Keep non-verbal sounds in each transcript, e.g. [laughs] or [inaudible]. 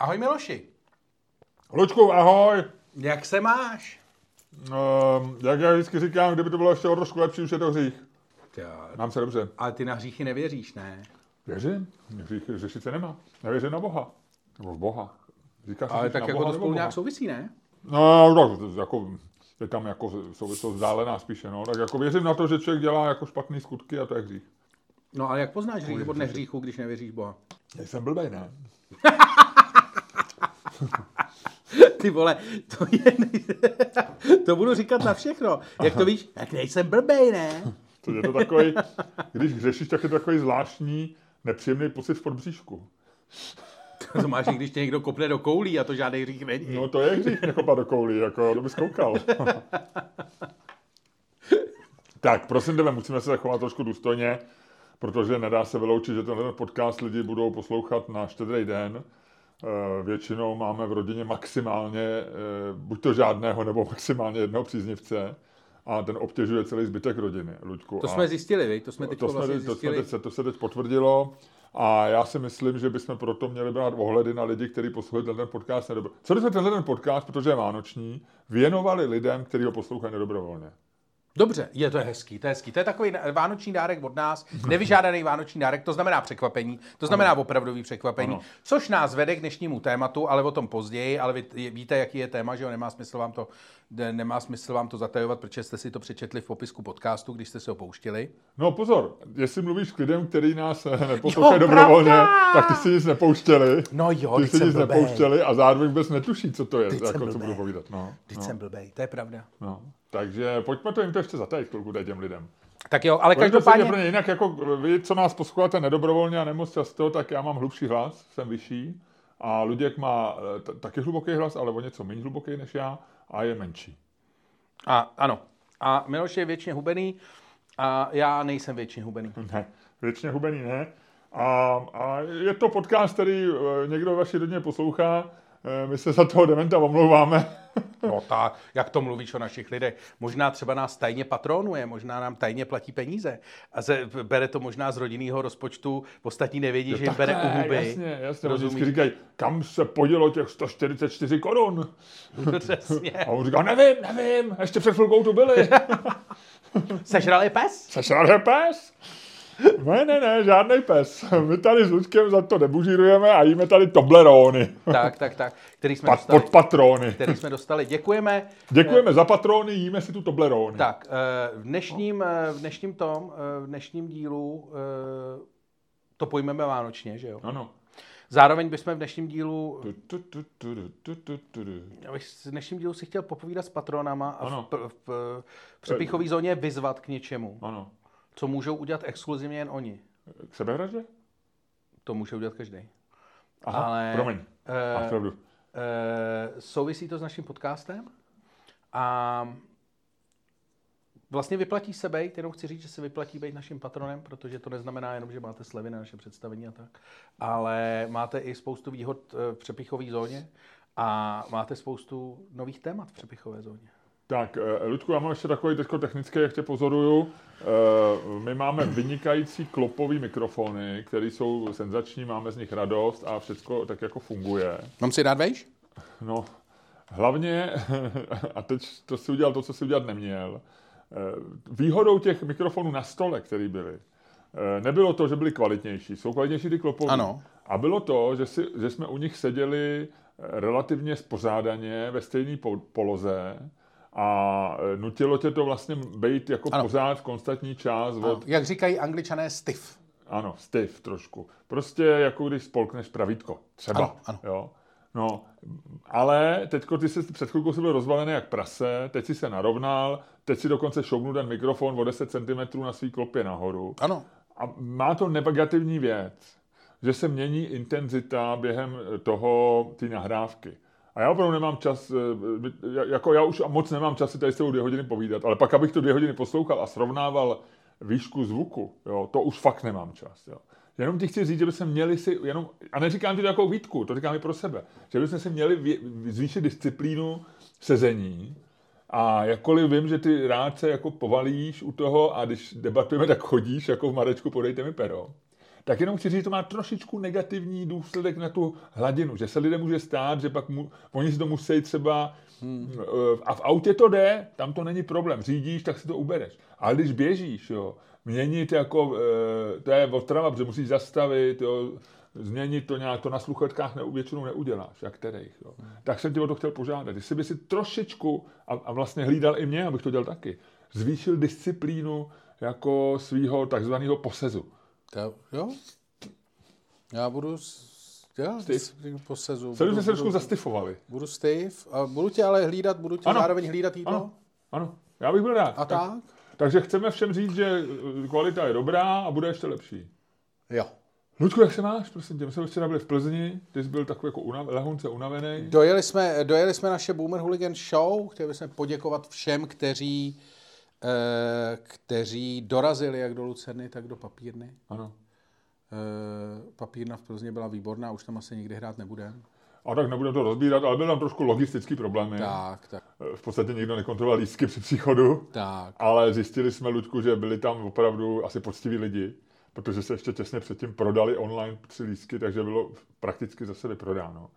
Ahoj Miloši. Lučku, ahoj. Jak se máš? Uh, jak já vždycky říkám, kdyby to bylo ještě o trošku lepší, už je to hřích. Jo, Mám se dobře. ale ty na hříchy nevěříš, ne? Věřím. Hřích řešit se nemá. Nevěřím na Boha. Nebo v Boha. Říká Ale tak jako Boha to spolu nějak souvisí, ne? No, tak jako, je tam jako souvislost vzdálená spíše, no. Tak jako věřím na to, že člověk dělá jako špatné skutky a to je hřích. No ale jak poznáš hřích od nehříchu, když nevěříš Boha? Jsem blbej, ne? [laughs] [laughs] Ty vole, to je... [laughs] to budu říkat na všechno. Jak to víš? Jak nejsem blbej, ne? To je to takový, když hřešíš, tak je to takový zvláštní, nepříjemný pocit v podbříšku. To máš, když tě někdo kopne do koulí a to žádný hřích není. No to je hřích nekopat do koulí, jako to bys koukal. [laughs] tak, prosím tebe, musíme se zachovat trošku důstojně, protože nedá se vyloučit, že tenhle podcast lidi budou poslouchat na štědrý den. Eh, Většinou máme v rodině maximálně eh, buď to žádného, nebo maximálně jednoho příznivce a ten obtěžuje celý zbytek rodiny, Luďku. To a... jsme zjistili, vej? To jsme teď To, jsme, vlastně teď- to, jsme zjistili. teď, se- to se teď potvrdilo a já si myslím, že bychom proto měli brát ohledy na lidi, kteří poslouchají tenhle podcast nedobro... Co kdybychom tenhle ten podcast, protože je vánoční, věnovali lidem, kteří ho poslouchají nedobrovolně? Dobře, je to hezký, to je hezký. To je takový vánoční dárek od nás, [laughs] nevyžádaný vánoční dárek, to znamená překvapení, to znamená opravdový překvapení, Ano. což nás vede k dnešnímu tématu, ale o tom později, ale vy víte, jaký je téma, že jo, nemá smysl vám to, nemá smysl vám to zatajovat, protože jste si to přečetli v popisku podcastu, když jste si ho pouštili. No pozor, jestli mluvíš k lidem, kteří nás eh, neposlouchají dobrovolně, pravda! tak ty si nic nepouštěli. No jo, ty si nic blbej. nepouštěli a zároveň vůbec netuší, co to je, Teď jako co budu povídat. No, Teď no, jsem blbej, to je pravda. no. Takže pojďme to jim to ještě zatajit chvilku těm lidem. Tak jo, ale každopádně... Pro ně, jinak jako vy, co nás posloucháte nedobrovolně a nemoc často, tak já mám hlubší hlas, jsem vyšší a Luděk má eh, taky hluboký hlas, ale o něco méně hluboký než já a je menší. A, ano. A Miloš je většině hubený a já nejsem většině hubený. [laughs] Ne, většině hubený ne. A, a je to podcast, který eh, někdo vaší rodině poslouchá, Eh, my se za toho dementa omlouváme. [laughs] No ta, jak to mluvíš o našich lidech. Možná třeba nás tajně patronuje, možná nám tajně platí peníze. A ze, bere to možná z rodinného rozpočtu, ostatní nevědí, že jim bere u huby. jasně, jasně. Vždycky říkají, kam se podělo těch 144 korun. Přesně. A on říká, nevím, nevím, ještě před chvilkou tu byli. [laughs] Sežrali pes? Sešel je pes? Ne, ne, ne, žádný pes. My tady s Luďkem za to nebužírujeme a jíme tady Tobleróny. Tak, tak, tak. Který jsme Pat, dostali. pod patrony. Který jsme dostali. Děkujeme. Děkujeme za patrony, jíme si tu Tobleróny. Tak, eh, v dnešním, eh, v dnešním tom, eh, v dnešním dílu eh, to pojmeme vánočně, že jo? Ano. Zároveň bychom v dnešním dílu, já bych v dnešním dílu si chtěl popovídat s patronama a v, v, v, v přepichové zóně vyzvat k něčemu, Ano. Co můžou udělat exkluzivně jen oni. K sebehraždě? To může udělat každý. Aha, Ale, promiň. pravdu. Eh, souvisí to s naším podcastem a vlastně vyplatí se být, jenom chci říct, že se vyplatí být naším patronem, protože to neznamená jenom, že máte slevy na naše představení a tak, ale máte i spoustu výhod eh, v přepichové zóně a máte spoustu nových témat v přepichové zóně. Tak, eh, Ludku, já mám ještě takový teďko technický, jak tě pozoruju. Eh, My máme vynikající klopový mikrofony, které jsou senzační, máme z nich radost a všechno tak jako funguje. Mám si dát vejš? No, hlavně, [laughs] a teď to si udělal to, co si udělat neměl, eh, výhodou těch mikrofonů na stole, které byly, nebylo to, že byly kvalitnější. Jsou kvalitnější ty klopové. Ano. A bylo to, že, si, že jsme u nich seděli relativně spořádaně ve stejné po- poloze a eh, nutilo tě to vlastně být jako Ano. pořád v konstantní čas od, Jak říkají angličané, stiff. ano, stiff trošku. Prostě jako když spolkneš pravítko. Třeba. Ano, ano. Jo. No, ale teďko ty jsi před chvilkou si byl rozvalený jak prase, teď si se narovnal, teď si dokonce šoubnul ten mikrofon o 10 cm na svý klopě nahoru. Ano. A má to negativní věc, že se mění intenzita během toho ty nahrávky. A já opravdu nemám čas, eh, jako já už moc nemám čas si tady s tebou dvě hodiny povídat, ale pak, abych to dvě hodiny poslouchal a srovnával výšku zvuku, jo, to už fakt nemám čas. Jo. Jenom ti chci říct, že bychom měli si, jenom, a neříkám ti to jako výtku, to říkám i pro sebe, že bychom si měli zvýšit disciplínu sezení, a jakkoliv vím, že ty rád se jako povalíš u toho a když debatujeme, tak chodíš jako v Marečku, podejte mi pero, tak jenom chci říct, že to má trošičku negativní důsledek na tu hladinu, že se lidem může stát, že pak mu, oni si to musí třeba Hmm. A v autě to jde, tam to není problém. Řídíš, tak si to ubereš. Ale když běžíš, jo, měnit jako, e, to je otrava, protože musíš zastavit, jo, změnit to nějak, to na sluchatkách ne, většinou neuděláš, jak kterých. Jo. Hmm. Tak jsem tě o to chtěl požádat. Jestli by si trošičku, a, a vlastně hlídal i mě, abych to dělal taky, zvýšil disciplínu jako svého takzvaného posezu. To, jo? Já budu já posezu. Celý jsme se trošku zastifovali. Budu stiff a budu tě ale hlídat, budu tě ano. zároveň hlídat jídlo. Ano. ano, já bych byl rád. A tak? tak? Takže chceme všem říct, že kvalita je dobrá a bude ještě lepší. Jo. Ludku, jak se máš, prosím tě? My jsme včera byli v Plzni, ty jsi byl takový jako unav, lehonce unavený. Dojeli jsme, dojeli jsme naše Boomer Hooligan Show, chtěli bychom poděkovat všem, kteří, eh, kteří dorazili jak do Lucerny, tak do Papírny. Ano. Eh, papírna v Plzně byla výborná, už tam asi nikdy hrát nebudeme. A tak nebudeme to rozbírat, ale byl tam trošku logistický problémy. Tak, tak. Eh, v podstatě nikdo nekontroloval lístky při příchodu. Tak. Ale zjistili jsme, Ludku, že byli tam opravdu asi poctiví lidi, protože se ještě těsně předtím prodali online tři lístky, takže bylo prakticky zase vyprodáno.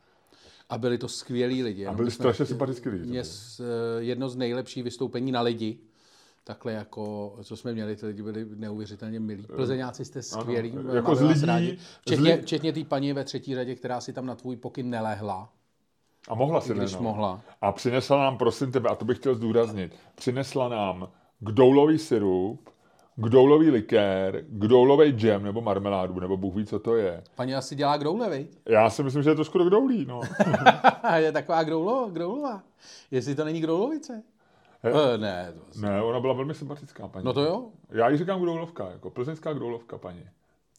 A byli to skvělí lidi. A byli strašně sympatický lidi. Mě eh, jedno z nejlepších vystoupení na lidi takhle jako, co jsme měli, ty lidi byli neuvěřitelně milí. Plzeňáci jste skvělí, ano, jako z lidí, rádi. Včetně, včetně té paní ve třetí řadě, která si tam na tvůj pokyn nelehla. A mohla si když mohla. A přinesla nám, prosím tebe, a to bych chtěl zdůraznit, přinesla nám kdoulový syrup, kdoulový likér, kdoulový džem nebo marmeládu, nebo Bůh ví, co to je. Paní asi dělá kdoule, Já si myslím, že je to skoro kdoulí, no. [laughs] je taková gdoulo, kdoulová. Jestli to není kdoulovice. Uh, ne, to ne, ona byla velmi sympatická paní. No to jo. Já ji říkám Gdoulovka, jako plzeňská Gdoulovka paní.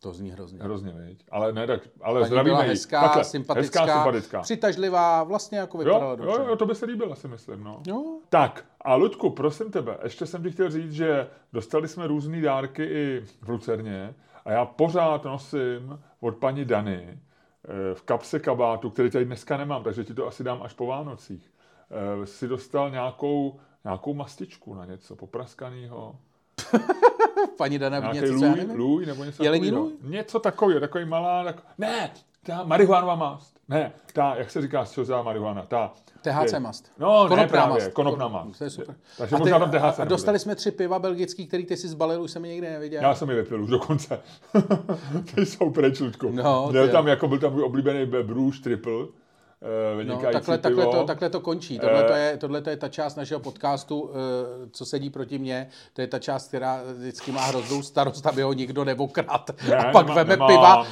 To zní hrozně. Hrozně, viď? Ale ne, tak, ale paní zdravíme byla hezká, Takhle, sympatická, hezká, sympatická, přitažlivá, vlastně jako vypadala jo, dobře. Jo, jo, to by se líbilo, si myslím, no. Jo. Tak, a Ludku, prosím tebe, ještě jsem ti chtěl říct, že dostali jsme různé dárky i v Lucerně a já pořád nosím od paní Dany eh, v kapse kabátu, který tady dneska nemám, takže ti to asi dám až po Vánocích. Eh, si dostal nějakou nějakou mastičku na něco popraskanýho. [laughs] Paní Dana ví něco, lůj, lůj, nebo něco Jelení takového. Něco takového, takový malá, tak... ne, ta marihuanová mast. Ne, ta, jak se říká, co za marihuana, ta... THC je, mast. No, konopná ne právě, mast. konopná mast. To je super. Takže a, ty, možná tam THC a dostali jsme tři piva belgický, který ty si zbalil, už jsem je někde neviděl. Já jsem je vypil už dokonce. [laughs] ty jsou Ludku. No, Měl tam, jako byl tam můj oblíbený Bruce Triple, Uh, no, takhle, takhle, to, takhle to končí. Tohle, to eh, je, tohle to je ta část našeho podcastu, uh, co sedí proti mně. To je ta část, která vždycky má hroznou starost, aby ho nikdo nevokrat. Ne, a pak nemá, veme piva,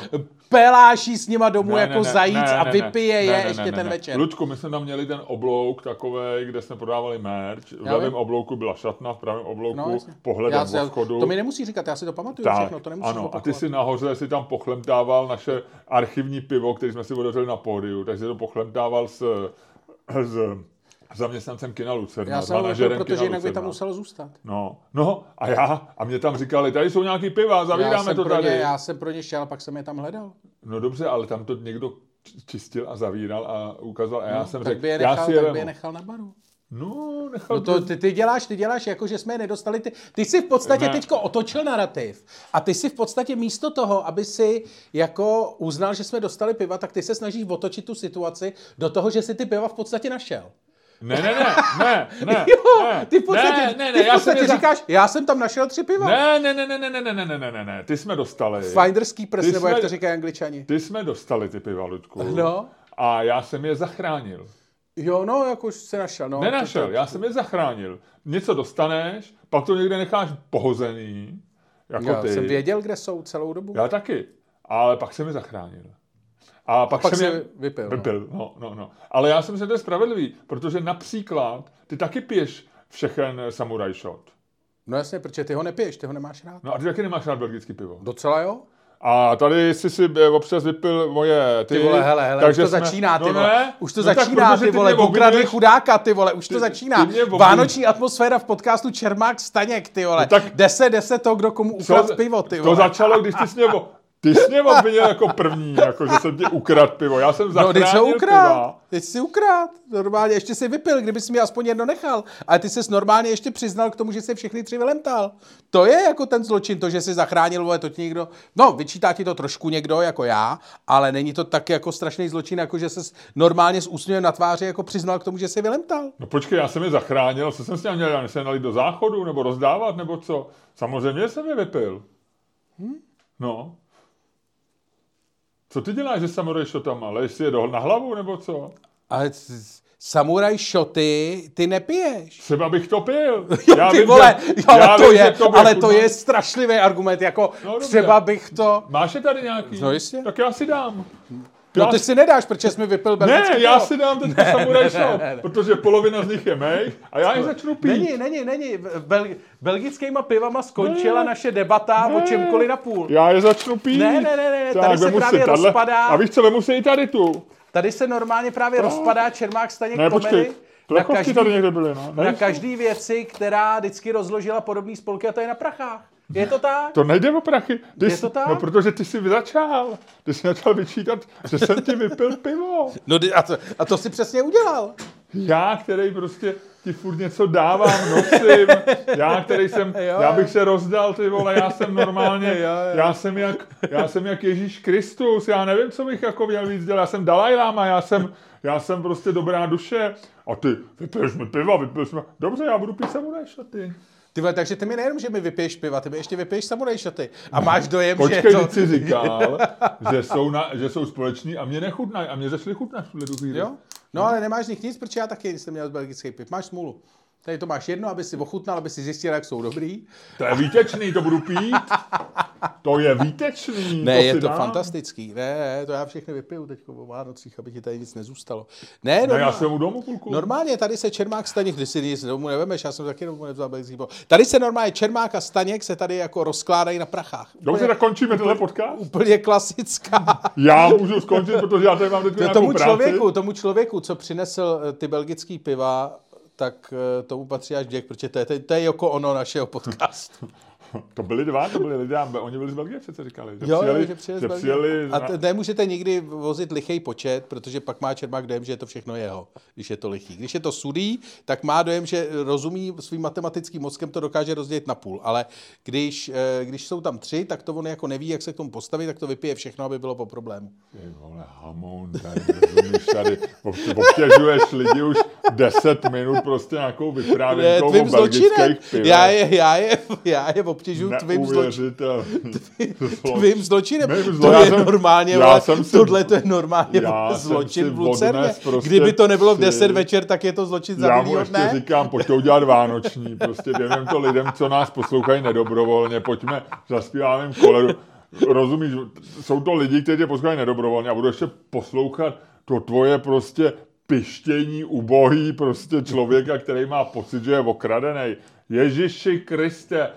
peláší s nima domů ne, jako ne, zajíc ne, a vypije ne, je ne, ještě ne, ten ne. večer. Ludku, my jsme tam měli ten oblouk takový, kde jsme prodávali merch. V levém oblouku byla šatna, v pravém oblouku no, pohledem já, vchodu. To mi nemusí říkat, já si to pamatuju tak, všechno, to nemusíš Ano, opakovat. a ty si nahoře si tam pochlemtával naše archivní pivo, který jsme si otevřeli na pódiu, takže to pochlemtával s, s zaměstnancem kina Lucerna. Já jsem manažerem protože jinak by tam musel zůstat. No, no a já, a mě tam říkali, tady jsou nějaký piva, zavíráme to tady. Ně, já jsem pro ně šel, pak jsem je tam hledal. No dobře, ale tam to někdo čistil a zavíral a ukázal a já no, jsem řekl, by je nechal, já si tak by je nechal na baru. No, nechal no to, ty, ty, děláš, ty děláš jako, že jsme je nedostali. Ty, ty jsi v podstatě ne. teďko otočil narrativ a ty si v podstatě místo toho, aby si jako uznal, že jsme dostali piva, tak ty se snažíš otočit tu situaci do toho, že si ty piva v podstatě našel. Ne, ne, ne, ne, ne, jo, ne, ty v podstatě, ne, ne, ne, ty v podstatě já říkáš, za... já jsem tam našel tři piva. Ne, ne, ne, ne, ne, ne, ne, ne, ne, ne, ne, ty jsme dostali. Finderský prst, nebo jsme, jak to říkají angličani. Ty jsme dostali ty piva, Ludku. No. A já jsem je zachránil. Jo, no, jak už se našel. No, Nenašel, to, já jsem je zachránil. Něco dostaneš, pak to někde necháš pohozený, jako já ty. jsem věděl, kde jsou celou dobu. Já taky, ale pak jsem je zachránil. A pak, a pak jsem je vypil. Vypil, no. no, no, no. Ale já jsem si to je spravedlivý, protože například ty taky piješ všechen Samurai Shot. No jasně, protože ty ho nepiješ, ty ho nemáš rád. No a ty taky nemáš rád belgický pivo. Docela jo. A tady jsi si eh, občas vypil moje ty. Ty vole, hele, hele, takže už to jsme... začíná, ty no vole. Ne? Už to no začíná, tak, ty vole, okradli chudáka, ty vole, už to ty, začíná. Ty Vánoční atmosféra v podcastu Čermák Staněk, ty vole. No tak, jde se, jde se to, kdo komu ukradl pivo, ty vole. To začalo, když ty jsi mě Ty jsi mě obvinil jako první, jako že jsem ti ukradl pivo. Já jsem No, zachránil teď se piva. ukrát. Teď si ukrát. Normálně ještě si vypil, kdyby si mi aspoň jedno nechal. Ale ty ses normálně ještě přiznal k tomu, že se všechny tři vylemtal. To je jako ten zločin, to, že jsi zachránil, vole, to ti někdo... No, vyčítá ti to trošku někdo, jako já, ale není to tak jako strašný zločin, jako že ses normálně s úsměvem na tváři jako přiznal k tomu, že jsi vylemtal. No počkej, já jsem je zachránil, co jsem s ním měl, já se nalít do záchodu, nebo rozdávat, nebo co? Samozřejmě jsem je vypil. Hm? No. Co ty děláš se samuraj shotama? Leješ si je do, na hlavu, nebo co? Ale samuraj šoty ty nepiješ. Třeba bych to pil. [laughs] Jo, ty vole, že- jo, ale, já to vím, je, to bude ale to je strašlivý argument, jako No, dobře. třeba bych to... Máš je tady nějaký? No, jistě. Tak já si dám. No Já ty si nedáš, protože jsi mi vypil Ne, belgický já pivo. si dám teď samuraj shot, protože polovina z nich je mých a já je začnu pít. Není, není, není. Bel, belgickýma pivama skončila Ne. naše debata o Ne. čemkoliv na půl. Já je začnu pít. Ne, ne, ne, ne, Tak, tady se právě tahle- rozpadá- A víš co, vemu si i tady tu. Tady se normálně právě rozpadá Čermák Staněk Ne, komedy počkej. na každý, tady někde byly, no. na Ne, každý věci, která vždycky rozložila podobné spolky a to je na prachách. Je to tak? To nejde o prachy. Ty Je jsi, to tak? No, protože ty jsi začal. Ty jsi začal vyčítat, že jsem ti vypil pivo. No a to, a to si přesně udělal. Já, který prostě ti furt něco dávám, nosím. Já, který jsem, Jo, já bych se rozdal, ty vole, já jsem [laughs] normálně, Jo, jo. já jsem jak, já jsem jak Ježíš Kristus, já nevím, co bych jako měl víc dělat, já jsem Dalaj Lama, já jsem, já jsem prostě dobrá duše. A ty, vypiješ mi piva, vypiješ mi, dobře, já budu pít šaty. Ty vole, takže ty mi nejenom, že mi vypiješ piva, ty mi ještě vypiješ samuraj šaty. A máš dojem, Počkej, že to... si říkal, že jsou, na, že jsou společní a mě nechutnají a mě začaly chutnat v tuhle chvíli. Jo? No ale nemáš z nich nic, protože já taky jsem měl z belgický piv. Máš smůlu. Tady to máš jedno, aby si ochutnal, aby si zjistil, jak jsou dobrý. To je výtečný, to budu pít. To je výtečný. Ne, to je to dám. fantastický. Ne, ne, to já všechny vypiju teď o Vánocích, aby ti tady nic nezůstalo. Ne, Ne, normál, já jsem u domu půlku. normálně tady se Čermák Staněk, když si nic domů nevemeš, já jsem taky domů nevzal pivo. Tady se normálně Čermák a Staněk se tady jako rozkládají na prachách. Dobře, Úplně, tak končíme tenhle podcast. úplně klasická. Já můžu skončit, protože já tady mám teď To tomu práci. člověku, tomu člověku, co přinesl eh, ty belgický piva, tak eh, tomu patří až vděk, protože to je, to je jako ono našeho podcastu. [laughs] To byli dva, to byli lidé, oni byli z Belgie přece říkali. Že Jo, přijeli, že přijeli, že přijeli A t- nemůžete nikdy vozit lichý počet, protože pak má Čermák dojem, že je to všechno jeho, když je to lichý. Když je to sudý, tak má dojem, že rozumí svým matematickým mozkem, to dokáže rozdělit na půl. Ale když, eh, když jsou tam tři, tak to on jako neví, jak se k tomu postavit, tak to vypije všechno, aby bylo po problému. Ty vole, hamoun, tady, rozumíš, tady, obtěžuješ lidi už 10 minut prostě nějakou Ne, vyprávěnkou o belgických pivech. Já je, já je, já je obtěžuju tvým zločinem. [laughs] Tvým zločinem. Mým to zlo- je jsem- normálně, já jsem si- tohle to je normálně já zločin si v Lucerně. prostě Kdyby to nebylo v tři- 10 večer, tak je to zločin za Já mu ještě dne. říkám, pojďte udělat vánoční, prostě věnujeme to lidem, co nás poslouchají nedobrovolně, pojďme, zaspíváme jim koledu. Rozumíš, jsou to lidi, kteří tě poslouchají nedobrovolně a budu ještě poslouchat to tvoje prostě pištění ubohý prostě člověka, který má pocit, že je okradený. Ježiši Kriste,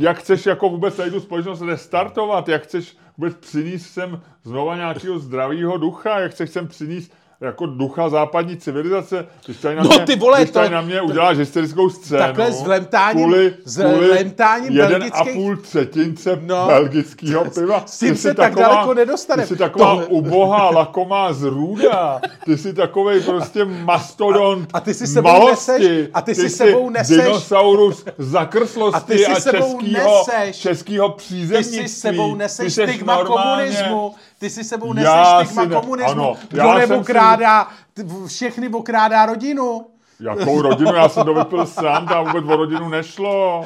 jak chceš jako vůbec tady tu společnost restartovat, jak chceš vůbec přinést sem znova nějakého zdravého ducha, jak chceš sem přinést jako ducha západní civilizace, když tady na No mě, ty vole, když tady to- na mě uděláš hysterickou scénu. Takhle s vlemtáním- kvůli, s kvůli jeden belgických- a půl třetince No. belgického piva. S tím Ty se tak daleko nedostaneme. Ty jsi taková Tohle- ubohá, lakomá zrůda. Ty jsi takovej prostě mastodont A- a ty si sebou malosti. neseš- a ty si jsi sebou neseš- dinosaurus zakrslosti A ty si a sebou českýho, neseš- českýho Ty přízemnictví. si sebou Ty neseš seš stigma komunismu. Ty si sebou Já neseš stigma si ne- komunismu. ano, Kdo já si- neokrádá, t- všechny okrádá rodinu. Jakou rodinu? Já jsem vypil sám, tam vůbec o rodinu nešlo.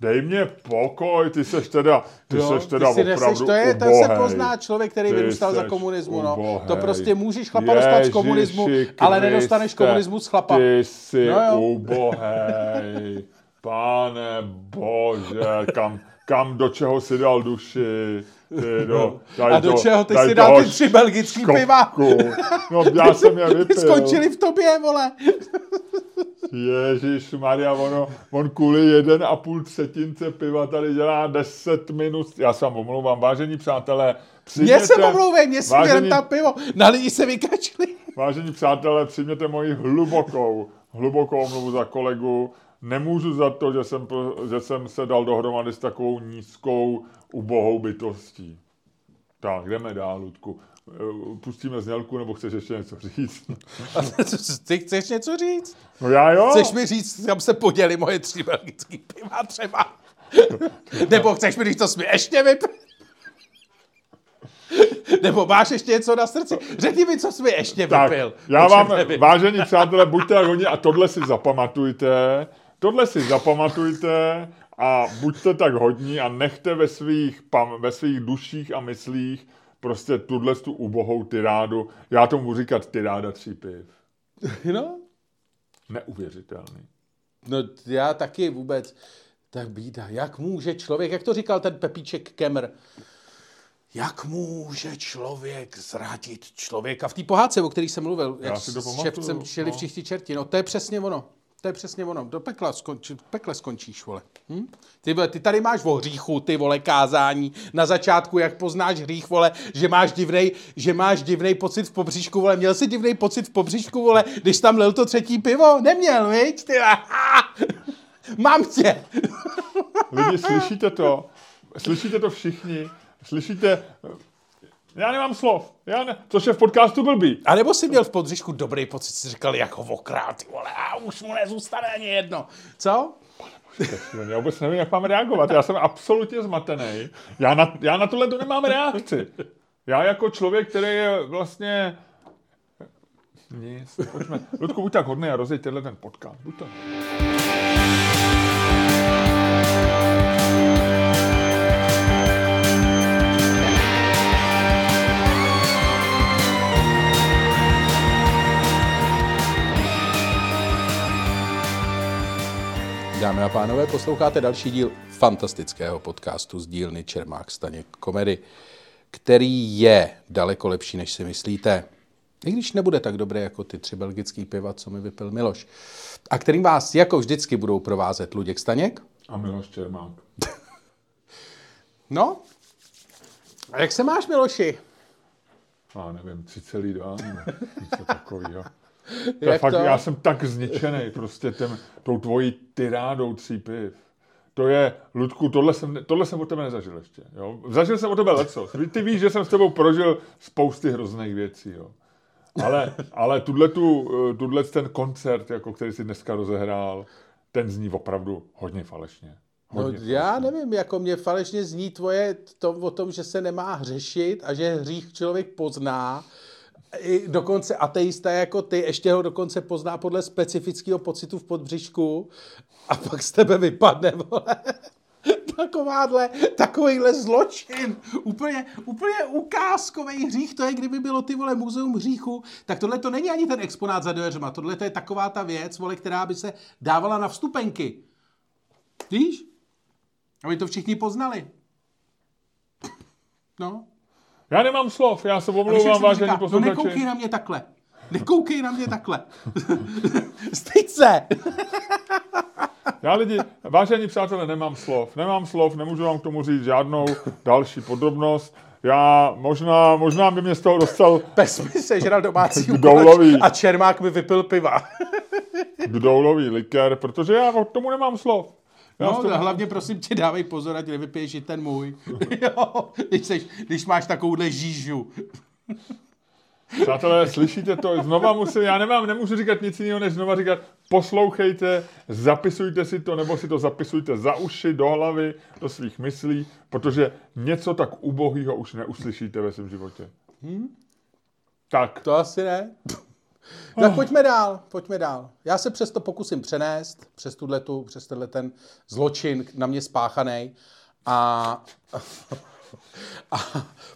Dej mě pokoj, ty seš teda, ty Jo, seš teda ty si neseš, opravdu to, je, to se pozná člověk, který Ty vyrůstal za komunismu. No. To prostě můžeš chlapa dostat z Ježiši komunismu, ale nedostaneš Kriste, komunismus z chlapa. Ty jsi No jo. ubohej. Pane bože, kam, kam do čeho si dal duši? Ty do, tady A do to- čeho ty si dal ty tři belgický škopku. piva? No já jsem je vypil. Skončili v tobě, vole. Ježíš Maria, ono, on kvůli jeden a půl třetince piva tady dělá 10 minut. Já se vám omlouvám, vážení přátelé. Mně se přijměte- omlouvej, mě si vážení, tam pivo. Na lidi se vykačli. vážení přátelé, přijměte moji hlubokou, hlubokou omluvu za kolegu. Nemůžu za to, že jsem, že jsem se dal dohromady s takovou nízkou, ubohou bytostí. Tak, jdeme dál, Ludku. Eh, Pustíme znělku, nebo chceš ještě něco říct? [laughs] Ty chceš něco říct? No já jo. Chceš mi říct, kam se poděli moje tři belgický piva třeba? [laughs] Nebo chceš mi říct, co jsi mi ještě vypil? [laughs] Nebo máš ještě něco na srdci? Řekni mi, co jsi mi ještě Tak, vypil. já Už vám, nevím. vážení přátelé, buďte oni a tohle si zapamatujte. Tohle si zapamatujte a buďte tak hodní a nechte ve svých, pam, ve svých duších a myslích prostě tuhle tu ubohou tyrádu. Já tomu říkat tyráda tří piv. [laughs] No, Neuvěřitelný. no, já taky vůbec. Tak bída, jak může člověk, jak to říkal ten Pepíček Kemr, jak může člověk zradit člověka v té pohádce, o který jsem mluvil, jak si to s ševcem šili no. všichni čerti, no to je přesně ono. To je přesně ono. Do pekla, skonči, v pekle skončíš, vole. Hm? Ty, ty tady máš o hříchu, ty vole, kázání. Na začátku, jak poznáš hřích, vole, že máš divnej, že máš divnej pocit v pobříšku, vole. Měl jsi divnej pocit v pobříšku, vole, když tam lil to třetí pivo? Neměl, viď? Ty, [laughs] Mám tě. Lidi, slyšíte to? Slyšíte to všichni? Slyšíte? Já nemám slov. Já ne, což je v podcastu blbý. A nebo jsi měl v podříšku dobrý pocit, jsi říkal, jako okrát, ty vole, a už mu nezůstane ani jedno. Co? Já vůbec nevím, jak mám reagovat. Já jsem absolutně zmatený. Já na, já na tohle to nemám reakci. Já jako člověk, který je vlastně... Nic, pojďme. Ludku, buď tak hodný a rozjeď tenhle ten podcast. Buď to. Dámy a pánové, posloucháte další díl fantastického podcastu z dílny Čermák Staněk Komedy, který je daleko lepší, než si myslíte. I když nebude tak dobré jako ty tři belgický piva, co mi vypil Miloš. A kterým vás jako vždycky budou provázet Luděk Staněk. A Miloš Čermák. [laughs] No, a jak se máš, Miloši? Já nevím, 3,2 nebo něco takového. Jak fakt, to? já jsem tak zničený prostě tím, tou tvojí tyrádou tří piv. To je, Ludku, tohle jsem, tohle jsem od tebe nezažil ještě. Jo? Zažil jsem o tebe lecos. Ty víš, že jsem s tebou prožil spousty hrozných věcí. Jo? Ale, ale tuhle, tu, tuhle ten koncert, jako který si dneska rozehrál, ten zní opravdu hodně falešně. No, já nevím, jako mě falešně zní tvoje to o tom, že se nemá hřešit a že hřích člověk pozná. I dokonce ateista jako ty ještě ho dokonce pozná podle specifického pocitu v podbřišku a pak z tebe vypadne, vole. Takováhle, takovýhle zločin, úplně, úplně ukázkový hřích, to je, kdyby bylo ty vole muzeum hříchu, tak tohle to není ani ten exponát za dveřma, tohle to je taková ta věc, vole, která by se dávala na vstupenky. Víš? Aby to všichni poznali. No. Já nemám slov, já se omlouvám, vážení říká? No nekoukej posluchači. na mě takhle. Nekoukej na mě takhle. [laughs] Styď se. Já lidi, vážení přátelé, nemám slov. Nemám slov, nemůžu vám k tomu říct žádnou další podrobnost. Já možná, možná by mě z toho dostal Pes mi sežral domácí [laughs] Kdoulový. a Čermák mi vypil piva. [laughs] kdoulový likér, protože já k tomu nemám slov. No, a hlavně prosím tě, dávej pozor, ať nevypiješ i ten můj. [laughs] jo, když, seš, když máš takovouhle žížu. Přátelé, slyšíte to? Znova musím, já nemám, nemůžu říkat nic jiného, než znova říkat, poslouchejte, zapisujte si to, nebo si to zapisujte za uši, do hlavy, do svých myslí, protože něco tak ubohýho už neuslyšíte ve svém životě. Tak, To asi ne. Tak pojďme dál, pojďme dál. Já se přesto pokusím přenést přes tuhletu, přes tenhle ten zločin na mě spáchaný a, [laughs] a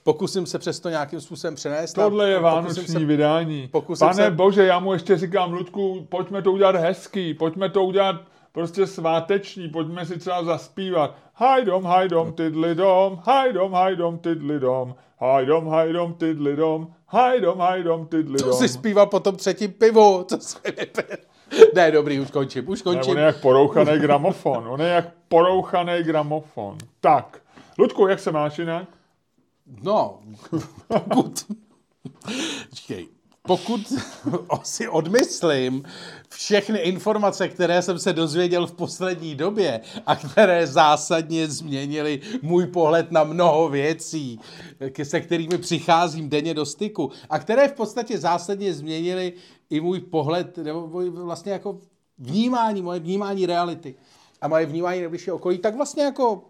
pokusím se přesto nějakým způsobem přenést. tohle je vánoční se, vydání. Pane se- Bože, já mu ještě říkám, Ludku, pojďme to udělat hezký, pojďme to udělat prostě sváteční, pojďme si třeba zaspívat. Hajdom, hajdom, tydlidom, hajdom, hajdom, tydlidom, hajdom, hajdom, tydlidom, hajdom, hajdom, tydlidom. To si zpíval po tom třetím pivu, co se. Ne, dobrý, už končím, už Ne, končím. on je jak porouchaný gramofon. On je jak porouchaný gramofon. Tak, Ludku, jak se máš jinak? No, [laughs] good. Počkej. Pokud [laughs] si odmyslím všechny informace, které jsem se dozvěděl v poslední době a které zásadně změnily můj pohled na mnoho věcí, se kterými přicházím denně do styku a které v podstatě zásadně změnily i můj pohled, nebo můj vlastně jako vnímání, moje vnímání reality a moje vnímání nejbližšího okolí, tak vlastně jako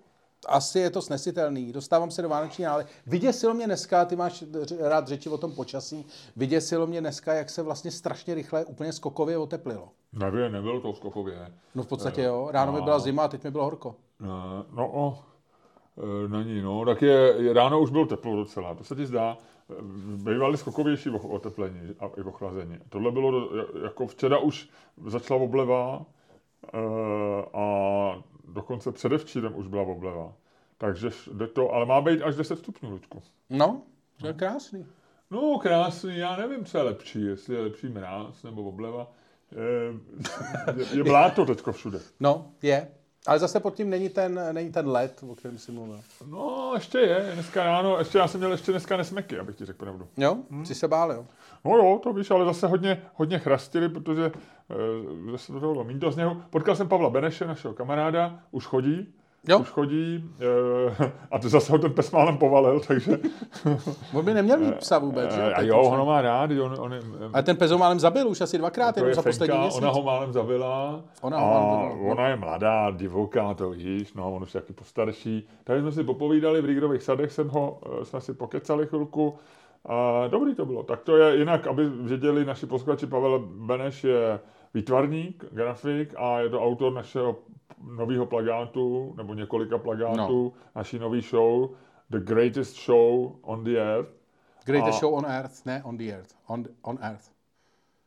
asi je to snesitelný. Dostávám se do vánoční ale vyděsilo mě dneska, ty máš rád řeči o tom počasí, vyděsilo mě dneska, jak se vlastně strašně rychle, úplně skokově oteplilo. Nevím, nebylo to skokově. No v podstatě jo, ráno mi byla zima a teď mi bylo horko. No, no o, e, není, no, tak je, ráno už bylo teplo docela, to se ti zdá. Bývaly skokovější oteplení a i ochlazení. Tohle bylo, jako včera už začala obleva a dokonce předevčírem už byla obleva. Takže jde to, ale má být až 10 stupňů, Ludku. No, to je krásný. No, krásný, já nevím, co je lepší, jestli je lepší mráz nebo obleva. [laughs] Je, je bláto teďko všude. No, je. Ale zase pod tím není ten, není ten led, o kterém jsi mluvil. No, ještě je. Dneska ráno, ještě já jsem měl ještě dneska nesmeky, abych ti řekl pravdu. Jo? Hmm. Jsi se bál, jo? No jo, to víš, ale zase hodně, hodně chrastili, protože e, zase to bylo méně to z něho. Potkal jsem Pavla Beneše, našeho kamaráda, už chodí, Jo. Už chodí e, [laughs] a to zase ho ten pes málem povalil, takže... [laughs] on by neměl mít psa vůbec, že? A jo, on ho má rád. On, on, a ten pes ho málem zabil už asi dvakrát, jenom za poslední měsíc. Ona ho málem zabila. Ona, ho málem zabila. ona je mladá, divoká, to víš, no, on už je taky postarší. Takže jsme si popovídali v Rígrových sadech, jsem ho, eh, jsme si pokecali chvilku. A dobrý to bylo. Tak to je jinak, aby věděli naši posluchači, Pavel Beneš je výtvarník, grafik a je to autor našeho nového plagátu, nebo několika plagátů, no. naší nový show, The Greatest Show on the Earth. Greatest a... Show on Earth, ne on the Earth, on, on Earth.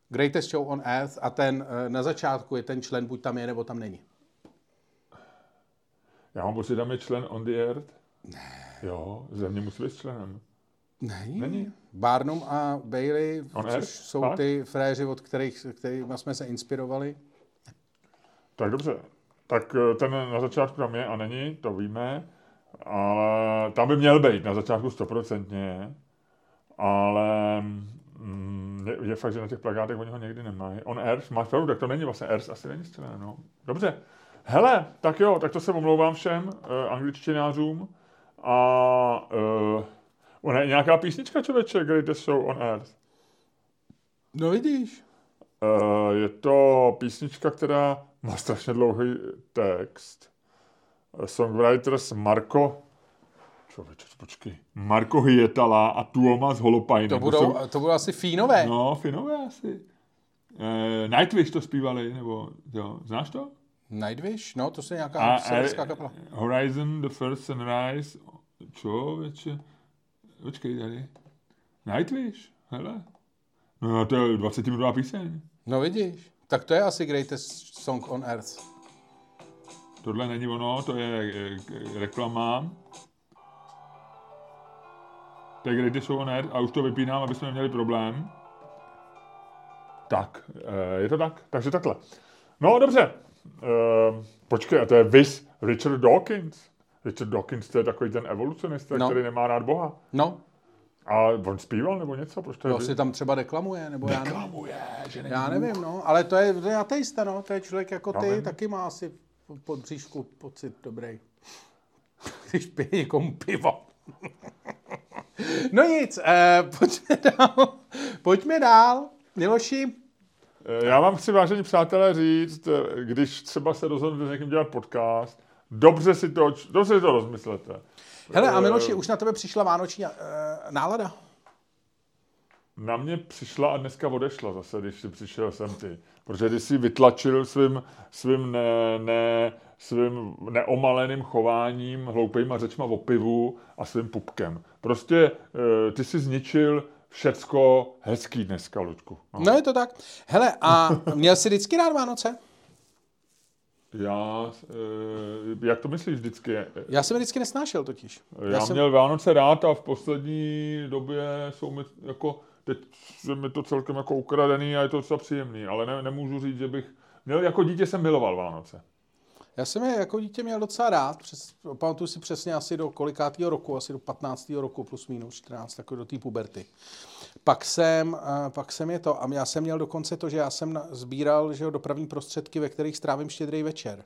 Greatest Show on Earth a ten eh, na začátku je ten člen, buď tam je, nebo tam není. Já mám pocit, tam je člen on the Earth? Ne. Jo, země musí být členem. Není. Není. Barnum a Bailey, on což jsou ty fréři, od kterých, kterými jsme se inspirovali. Tak dobře tak eh, ten na začátku tam je a není, to víme, ale tam by měl být na začátku stoprocentně, ale mm, je, je, fakt, že na těch plakátech oni ho někdy nemají. On Earth, máš pravdu, tak to není vlastně Earth, asi není střelené, no. Dobře. Hele, tak jo, tak to se omlouvám všem uh, angličtinářům a uh, ona je nějaká písnička, člověče, Greatest Show on Earth. No vidíš. Uh, je to písnička, která má strašně dlouhý text. Songwriters Marko Člověče, počkej. Marko Hyetala a Tuomas Holopajne. To budou, to, jsou... to budou asi Fínové. No, Fínové asi. Eh, Nightwish to zpívali, nebo jo, znáš to? Nightwish? No, to je nějaká severská kapela. Horizon, The First Sunrise. Člověče. Počkej tady. Nightwish, hele. No, to je 20 minutová píseň. No vidíš. Tak to je asi greatest song on earth. Tohle není ono, to je reklama. To je greatest show on earth a už to vypínám, aby jsme neměli problém. Tak, eh, je to tak? Takže takhle. No, dobře. Počkej, a to je Vis Richard Dawkins. Richard Dawkins, to je takový ten evolucionista, no. který nemá rád Boha. No. A on zpíval nebo něco? Proč to je... si tam třeba deklamuje, nebo deklamuje, já nevím. Že já nevím, no, ale to je, to je ateista, no, to je člověk jako ty, nevím. taky má asi pod bříšku pocit dobrý. [laughs] Když pije někomu pivo. [laughs] no nic, eh, pojďme dál. Pojďme dál. Miloši, eh, já vám chci, vážení přátelé, říct, eh, když třeba se rozhodnete s někým dělat podcast, dobře si to, dobře si to rozmyslete. Hele, a Miloši, už na tebe přišla vánoční uh, nálada? Na mě přišla a dneska odešla zase, když jsi přišel sem ty. Protože když jsi vytlačil svým, svým, ne, ne, svým neomaleným chováním, hloupejma řečma o pivu a svým pupkem. Prostě uh, ty jsi zničil všecko hezký dneska, Ludku. No. no je to tak. Hele, a měl jsi vždycky rád Vánoce? Já, eh, jak to myslíš vždycky? Já jsem je vždycky nesnášel totiž. Já, Já jsem... měl Vánoce rád a v poslední době jsou mi jako, teď je mi to celkem jako ukradený a je to docela příjemný, ale ne, nemůžu říct, že bych, měl, jako dítě jsem miloval Vánoce. Já jsem je jako dítě měl docela rád, přes, pamatuju si přesně asi do kolikátého roku, asi do 15. roku plus minus 14, jako do té puberty. Pak jsem, eh, pak jsem je to, a já jsem měl dokonce to, že já jsem sbíral že jo, dopravní prostředky, ve kterých strávím štědrý večer.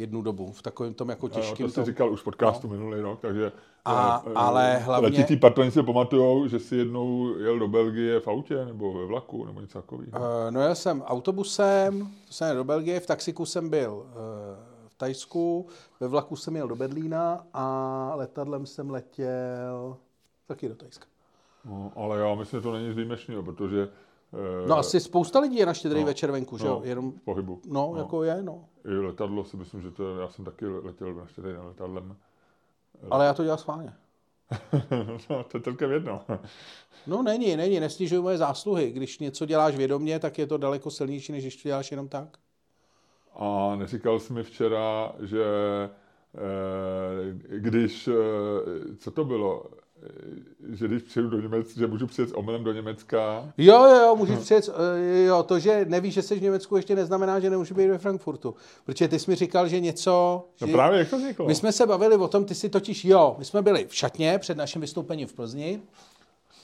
Jednu dobu, v takovém tom jako Jo, těžkým to jsi tom. říkal už v podcastu no. minulý rok, takže... A- eh, ale eh, hlavně- Letitý patroni si pamatujou, že si jednou jel do Belgie v autě nebo ve vlaku nebo něco takového. Eh, No já jsem autobusem, to jsem jel do Belgie, v taxiku jsem byl eh, v Tajsku, ve vlaku jsem jel do Berlína a letadlem jsem letěl taky do Tajska. No, ale já myslím, že to není z výjimečného, protože... eh, No asi spousta lidí je na štědrý no, večer venku, že jo? no, Jenom, pohybu. no, jako je, no. I letadlo si myslím, že to já jsem taky letěl na čtyři letadlem. Ale já to dělám schválně. [laughs] no, to je celkem jedno. No není, není, nesnižuj moje zásluhy. Když něco děláš vědomě, tak je to daleko silnější, než když to děláš jenom tak. A neříkal jsi mi včera, že eh, když, eh, co to bylo, že když přijdu do Německa, že můžu přijet s omylem do Německa. Jo, jo, jo, můžeš přijet, eh, jo, to, že nevíš, že jsi v Německu, ještě neznamená, že nemůžeš být ve Frankfurtu. Protože ty jsi mi říkal, že něco... No že... právě, jak to vzniklo? My jsme se bavili o tom, ty si totiž, jo, my jsme byli v šatně před naším vystoupením v Plzni,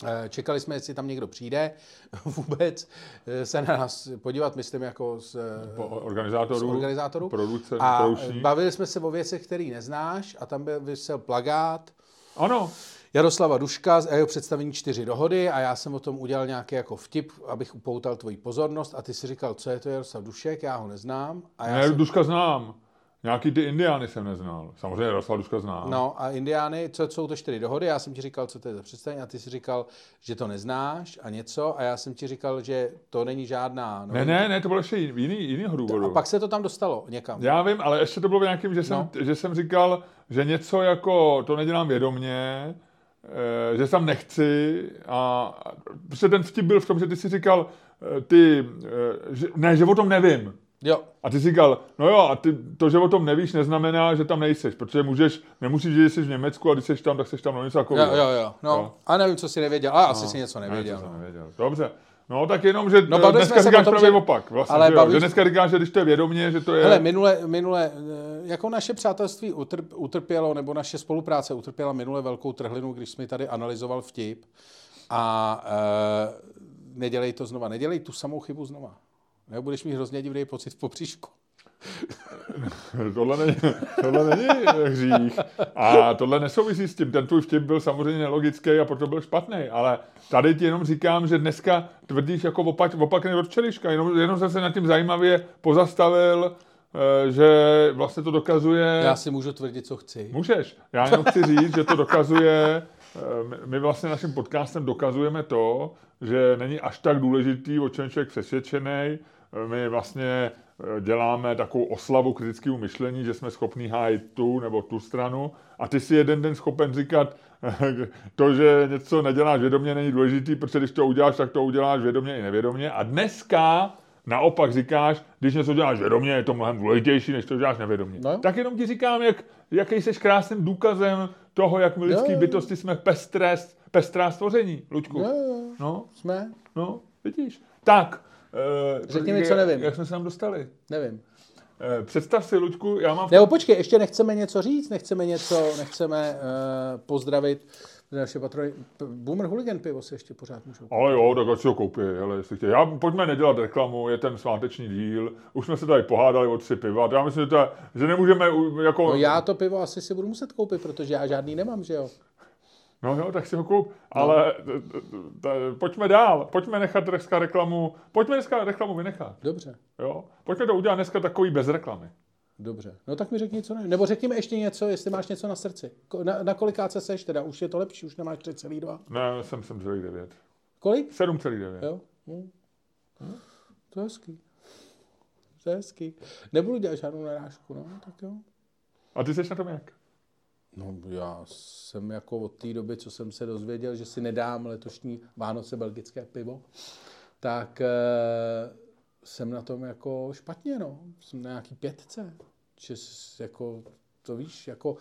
Eh, Čekali jsme, jestli tam někdo přijde [laughs] vůbec eh, se na nás podívat, myslím, jako z, organizátorů, z organizátorů. producent, A bavili jsme se o věcech, které neznáš a tam byl vysel plagát Ano, Jaroslava Duška a jeho představení čtyři dohody a já jsem o tom udělal nějaký jako vtip, abych upoutal tvoji pozornost a ty si říkal, co je to Jaroslav Dušek, já ho neznám. A já ne, jsem, Duška znám. Nějaký ty Indiány jsem neznal. Samozřejmě Jaroslav Duška znám. No a Indiány, co jsou to čtyři dohody, já jsem ti říkal, co to je za představení a ty si říkal, že to neznáš a něco a já jsem ti říkal, že to není žádná Ne, ne, ne, to bylo ještě jiný, jinýho důvodu. A pak se to tam dostalo někam. Já vím, ale ještě to bylo v nějakým, že jsem, No. že jsem říkal, že něco jako, to nedělám vědomně, eh, že tam nechci a protože ten vtip byl v tom, že ty si říkal, eh, ty, eh, že, ne, že o tom nevím. Jo, A ty si říkal, no jo, a ty, to, že o tom nevíš, neznamená, že tam nejseš, protože můžeš, nemusíš, že jsi v Německu a když jsi tam, tak jsi tam no něco jo, takového. jo, jo. No, Jo. a nevím, co si nevěděl, ale asi No, si něco Ne, nevěděl. jsem no. nevěděl. Dobře. No tak jenom, že No, bavili dneska říkáš tom, že- opak. Vlastně, ale že, bavíš- že dneska říkáš, že když to je vědomě, že to je... Hele, minule, minule, eh, jako naše přátelství utrp, utrpělo, nebo naše spolupráce utrpěla minule velkou trhlinu, když jsme tady analyzoval vtip a e, nedělej to znova, nedělej tu samou chybu znova. Nebo budeš mít hrozně divný pocit v popříšku. [laughs] tohle, není, tohle není hřích. A tohle nesouvisí s tím. Ten tvůj vtip byl samozřejmě nelogický a proto byl špatný. Ale tady ti jenom říkám, že dneska tvrdíš jako opak, opak od včeliška. Jenom, jenom jsem se nad tím zajímavě pozastavil, eh, že vlastně to dokazuje... Já si můžu tvrdit, co chci. Můžeš. Já jenom chci říct, že to dokazuje, eh, my- vlastně naším podcastem dokazujeme to, že není až tak důležitý, o čem člověk přesvědčený. Eh, My vlastně děláme takovou oslavu kritickému myšlení, že jsme schopní hájit tu nebo tu stranu a ty si jeden den schopen říkat, [laughs] to, že něco neděláš vědomě, není důležitý, protože když to uděláš, tak to uděláš vědomě i nevědomě. A dneska naopak říkáš, když něco děláš vědomě, je to mnohem důležitější, než to děláš nevědomě. No. Tak jenom ti říkám, jak, jaký jsi krásným důkazem toho, jak my lidský bytosti jsme pestré, pestrá stvoření, Luďku. Jo, No, jsme? no, vidíš. Tak. Eh, Řekni mi, co nevím. Jak jsme se tam dostali? Nevím. Eh, Představ si, Luďku, já mám... Nebo počkej, ještě nechceme něco říct, nechceme něco, nechceme uh, pozdravit naše patrony. Boomer Hooligan pivo se ještě pořád můžou. Ale jo, tak ať si ho koupí, ale jestli chtějí. Já, pojďme nedělat reklamu, je ten sváteční díl. Už jsme se tady pohádali o tři piva. Já myslím, že, to, že nemůžeme jako... No já to pivo asi si budu muset koupit, protože já žádný nemám, že jo? No jo, tak si ho koup. Ale t- t- t- pojďme dál. Pojďme nechat dneska reklamu. Pojďme dneska reklamu vynechat. Dobře, Jo? Pojďme to udělat dneska takový bez reklamy. dobře. No tak mi řekni, co ne. Nebo řekni mi ještě něco, jestli máš něco na srdci. Na, na kolikáce seš teda? Už je to lepší, už nemáš 3,2. Ne, jsem 7,9. Kolik? 7,9. Jo? Hm. To je hezký. To je hezký. Nebudu dělat žádnou narážku, no, tak jo. A ty jsi na tom jak? No já jsem jako od té doby, co jsem se dozvěděl, že si nedám letošní Vánoce belgické pivo, tak e, jsem na tom jako špatně, no. Jsem na nějaký pětce. Že s- jako, to víš, jako,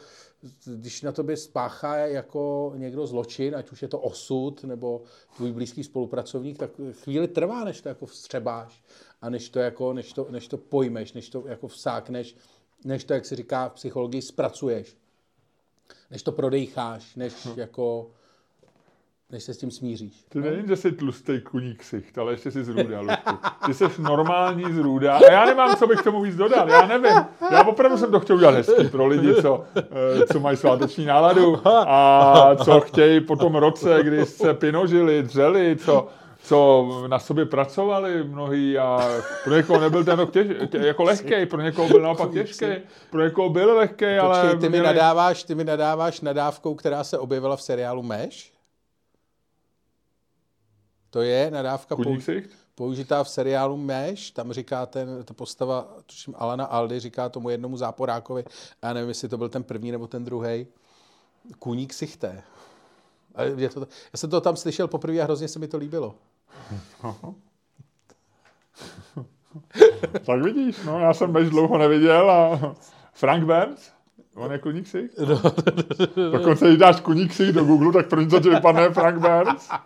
když na tobě spáchá jako někdo zločin, ať už je to osud nebo tvůj blízký spolupracovník, tak chvíli trvá, než to jako vstřebáš a než to, jako, než to, než to pojmeš, než to jako vsákneš než to, jak se říká v psychologii, zpracuješ. Než to prodejcháš, než Hm. jako než se s tím smíříš. Ty není, že jsi tlustý kuní ksicht, ale ještě jsi z Růda, [laughs] Luďku. Ty jsi normální z Růda a já nemám, co bych k tomu víc dodal, já nevím. Já opravdu jsem to chtěl udělat hezký pro lidi, co, eh, co mají sváteční náladu a co chtějí po tom roce, kdy se pinožili, dřeli, co, co na sobě pracovali mnohý a pro někoho nebyl ten rok těž, tě, jako lehký, pro někoho byl naopak těžký, pro někoho byl lehký, ale... Počkej, ty mi, měli- nadáváš, ty mi nadáváš nadávkou, která se objevila v seriálu Meš? To je nadávka ksicht? použitá v seriálu Meš, tam říká ten, ta postava, tuším Alana Aldy, říká tomu jednomu záporákovi, já nevím, jestli to byl ten první nebo ten druhý, kůník sichté. Já jsem to tam slyšel poprvé a hrozně se mi to líbilo. [laughs] Tak vidíš, no, já jsem Meš dlouho neviděl a Frank Burns, on je kuník si? [laughs] No. Dokonce, když dáš kuník si do Google, tak první, co ti vypadne, Frank Burns. [laughs]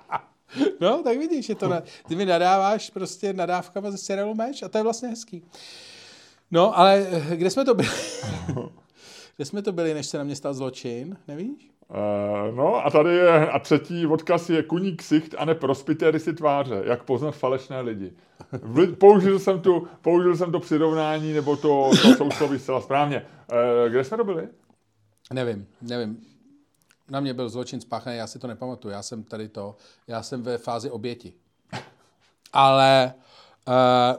No, tak vidíš, je to na, ty mi nadáváš prostě nadávkama ze seriálu Meš a to je vlastně hezký. No, ale eh, kde jsme to byli? kde jsme to byli, než se na mě stal zločin, nevíš? Uh, no a tady je, a třetí odkaz je kuní ksicht a ne prospitery si tváře, jak poznat falešné lidi. Použil jsem, tu, použil jsem to přirovnání, nebo to, to sousloví zcela správně. Uh, kde jsme to byli? Nevím, nevím. Na mě byl zločin spáchaný, já si to nepamatuju. Já jsem tady to, já jsem ve fázi oběti. Ale, uh,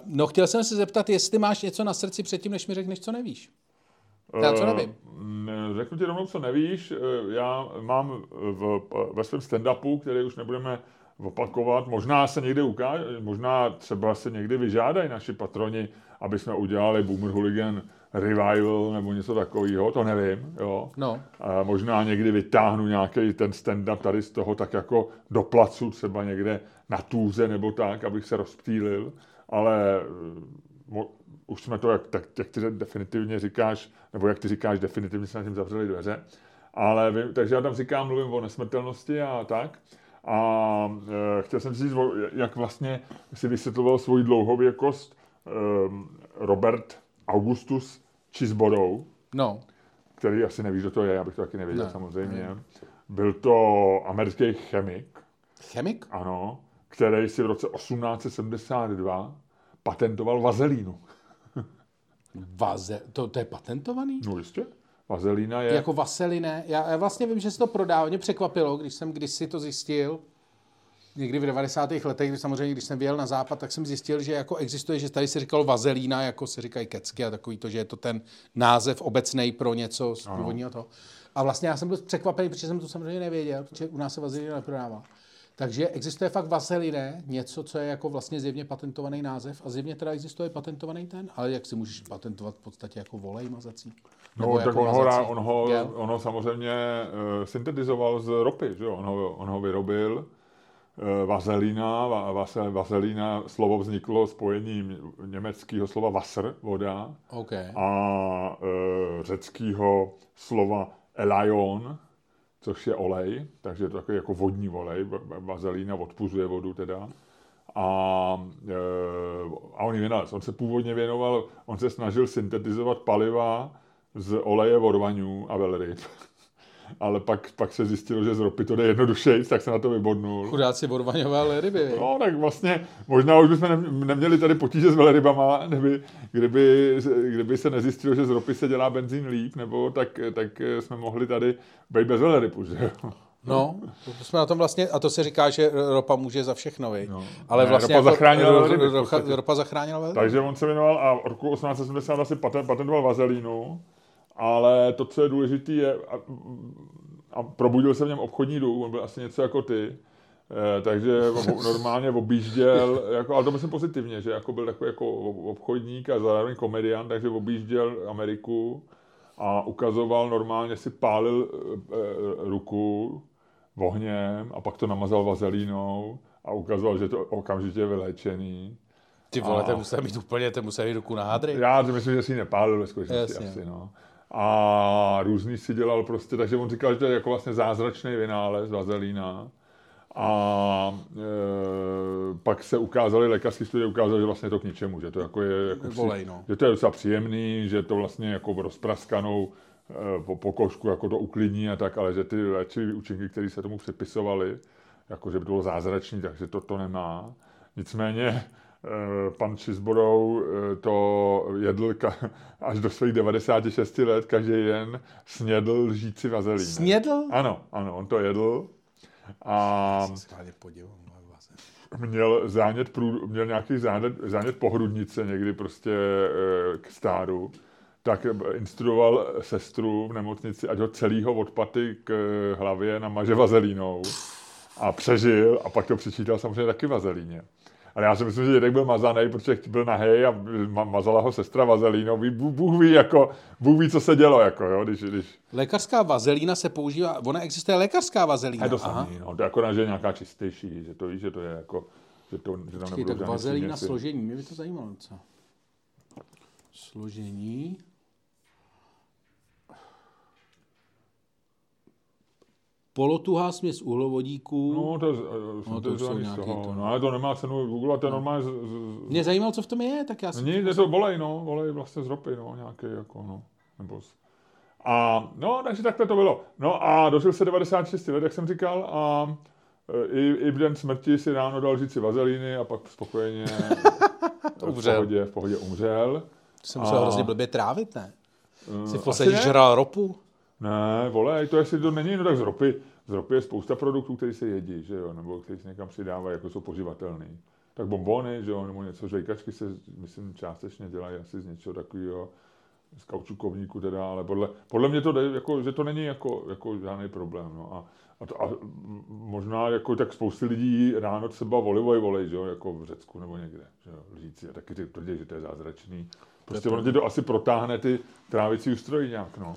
no chtěl jsem se zeptat, jestli máš něco na srdci předtím, než mi řekneš, co nevíš. Já co nevím. Eh, Řeknu ti rovnou, co nevíš. Eh, Já mám v, ve svém stand-upu, který už nebudeme opakovat, možná se někdy ukáže, možná třeba se někdy vyžádají naši patroni, aby jsme udělali Boomer Hooligan Revival nebo něco takového, to nevím, jo. No, A možná někdy vytáhnu nějaký ten stand-up tady z toho tak jako do placu, třeba někde na tůze nebo tak, abych se rozptýlil, ale eh, mo, už jsme to, jak, tak, jak ty definitivně říkáš, nebo jak ty říkáš, definitivně se na tím zavřeli dveře, ale vím, takže já tam říkám, mluvím o nesmrtelnosti a tak. A e, chtěl jsem si říct, jak vlastně si vysvětloval svoji dlouhověkost e, Robert Augustus Chisborough, no, který asi nevíš, kdo to je, já bych to taky nevěděl Ne, samozřejmě. Byl to americký chemik, chemik? ano, který si v roce 1872 patentoval vazelínu. Vaze, to, to je patentovaný? No jistě. Vazelína je... Jako vaseliné. Já, já vlastně vím, že se to prodává. Mě překvapilo, když jsem kdysi to zjistil, někdy v 90. letech, kdy samozřejmě, když jsem vyjel na západ, tak jsem zjistil, že jako existuje, že tady se říkalo vazelína, jako se říkají kecky a takový to, že je to ten název obecný pro něco z původního toho. A vlastně já jsem byl překvapený, protože jsem to samozřejmě nevěděl, protože u nás se vazelína neprodává. Takže existuje fakt vaseliné, něco, co je jako vlastně zjevně patentovaný název a zjevně teda existuje patentovaný ten, ale jak si můžeš patentovat v podstatě jako volej mazací? No, tak on ho, on, ho, gel? on ho samozřejmě uh, syntetizoval z ropy, že jo? On ho, on ho vyrobil. Uh, vazelína, va, vase, vazelína, slovo vzniklo spojením německého slova Wasser, voda, OK. a uh, řeckého slova elion, což je olej, takže je to takový jako vodní olej, va- va- vazelína odpuzuje vodu teda. A, e, a on ji vynalez. On se původně věnoval, on se snažil syntetizovat paliva z oleje vodvaňů a velryb. Ale pak, pak se zjistilo, že z ropy to jde jednodušeji, tak se na to vybodnul. Chudáci odvaňoval ryby. No, tak vlastně možná už bychom nem- neměli tady potíže s velrybama, kdyby, kdyby, kdyby se nezjistilo, že z ropy se dělá benzín líp, nebo tak, tak jsme mohli tady být bez velrybu, že jo? No, to jsme na tom vlastně, a to se říká, že ropa může za všechno? No. Ale Ne, vlastně ropa zachránila ro- velryby v ro- podstatě. ropa zachránila velryby. Takže on se věnoval a v roku 1870 asi patent, patentoval vazelínu, ale to, co je důležité, je, a, a probudil se v něm obchodní dům, on byl asi něco jako ty, eh, takže [laughs] normálně objížděl, jako, ale to myslím pozitivně, že jako byl takový jako obchodník a zároveň komediant, takže objížděl Ameriku a ukazoval, normálně si pálil eh, ruku ohněm a pak to namazal vazelínou a ukazoval, že to okamžitě je vyléčený. Ty vole, A- ten musel mít úplně, ten musel mít ruku na hádry. Já si myslím, že si ji nepálil ve skutečnosti asi, no. A různý si dělal prostě, takže on říkal, že to je jako vlastně zázračný vynález vazelína. A e, pak se ukázaly, lékařské studie ukázaly, že vlastně to k ničemu, že to jako je, jako Volej, no. že to je docela příjemný, že to vlastně jako rozpraskanou e, po pokožku jako to uklidní a tak, ale že ty léčivé účinky, které se tomu připisovaly, jako že by to bylo zázračný, takže to to nemá. Nicméně pan Čizborou e, to jedl ka- [laughs] až do svých 96 let, každý den snědl lžíci vazelín. Snědl? Ano, ano, on to jedl a podívám. měl zánět, prů, měl nějaký zánět, zánět pohrudnice někdy prostě eh, k stáru, tak instruoval sestru v nemocnici, ať ho celýho od paty k hlavě namaže vazelínou a přežil a pak to přičítal samozřejmě taky vazelíně. Ale já si myslím, že dědek byl mazaný, protože byl nahej a ma- mazala ho sestra vazelínou. Ví- Bůh, ví, jako, Bůh ví, co se dělo, jako, jo, když, když Lékařská vazelína se používá, ona existuje lékařská vazelína. je to Aha. samý, no, to je akorát, že je nějaká čistejší, že to víš, že to je jako, že, to, že tam Počkej, tak vazelína složení, mě by to zajímalo co. Složení. Polotuhá směs uhlovodíků. No, to, je- No, to, to jsou nějaký toho. to, no. No, ale to nemá cenu Google, to je normálně z, z, Mě zajímalo, co v tom je, tak já si... Není, je to volej, no, volej vlastně z ropy, no, nějaký jako, no, nebo z... A, no, takže takhle to bylo. No a dožil se 96 let, jak jsem říkal, a e, i, i v den smrti si ráno dal říci vazelíny a pak spokojeně [laughs] v, pohodě, v pohodě umřel. To jsem musel A- hrozně blbě trávit, ne? Si v asi podstatě žral ropu. Ne, volej, to jestli to není, no tak z ropy, z ropy je spousta produktů, které se jedí, že jo, nebo které se někam přidávají, jako jsou poživatelný. Tak bombony, že jo, nebo něco, žvejkačky se, myslím, částečně dělají asi z něčeho takového, z kaučukovníku teda, ale podle, podle mě to jde, jako, že to není jako, jako žádný problém, no a, a, to, a možná jako tak spousty lidí ráno třeba olivový volej, že jo, jako v Řecku nebo někde, že jo, lžíci a taky ty tvrdí, že to je zázračný. Prostě ono ti to asi protáhne ty trávicí ústrojí nějak, no.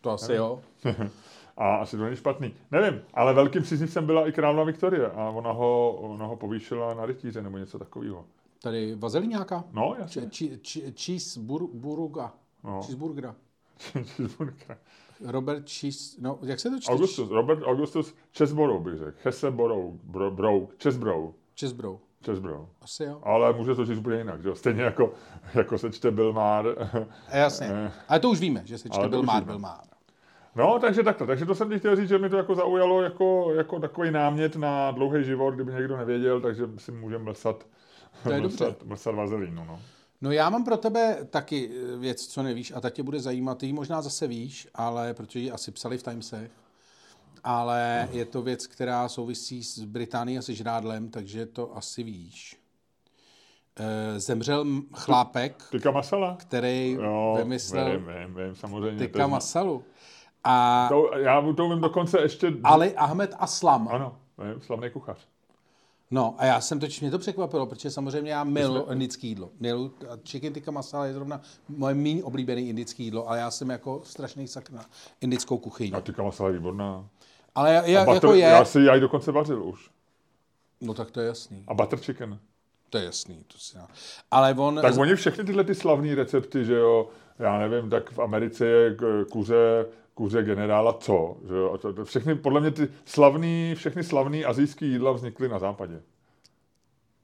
To asi jo. [laughs] A asi to není špatný. Nevím, ale velkým příznivcem byla i královna Viktorie a ona ho, ona ho povýšila na rytíře nebo něco takového. Tady vazelín nějaká? No, jasně. Či- či- či- Cheeseburga. No. Cheeseburgera. Cheeseburger. [laughs] Robert Cheese... No, jak se to čte? Augustus, Robert Augustus Chesborough bych řekl. Cheseborough, bro, bro, Chesbrough, Chesbrough. Chesbrough. Asi jo. Ale může to říct úplně jinak, že jo? Stejně jako, jako se čte Bill Maher. [laughs] Jasně. Eh. Ale to už víme, že se čte Ale to byl už Már, víme. byl Már. No, takže takhle. Takže to jsem ti chtěl říct, že mi to jako zaujalo jako, jako takový námět na dlouhý život, kdyby někdo nevěděl, takže si můžeme mlsat, To je [laughs] mlsat, dobře. mlsat vazelínu. No. No já mám pro tebe taky eh, věc, co nevíš a ta tě bude zajímat. Ty ji možná zase víš, ale protože ji asi psali v Timesech. Ale je to věc, která souvisí s Británií a se žrádlem, takže to asi víš. Eh, Zemřel chlápek, Tyka masala? který Jo, vymyslel vím, vím, vím, samozřejmě. tyka to masalu. A To, já to vím dokonce ještě... Ali Ahmed Aslam. Ano, vím, slavný kuchař. No a já jsem totiž, mě to překvapilo, protože samozřejmě já milu indické jídlo. Milu, a chicken tikka masala je zrovna moje méně oblíbené indické jídlo, ale já jsem jako strašný sak na indickou kuchyni. A tyka masala je výborná. Ale já, já, butter, jako je, Já si já ji dokonce vařil už. no tak to je jasný, A butter chicken. to je jasný. To si já. Ale on, Tak oni všechny tyhle ty slavné recepty, že jo, já nevím, tak v Americe je kuře, kuře generála co, že jo, a to, to všechny, podle mě ty slavný, všechny slavný azijský jídla vznikly na západě.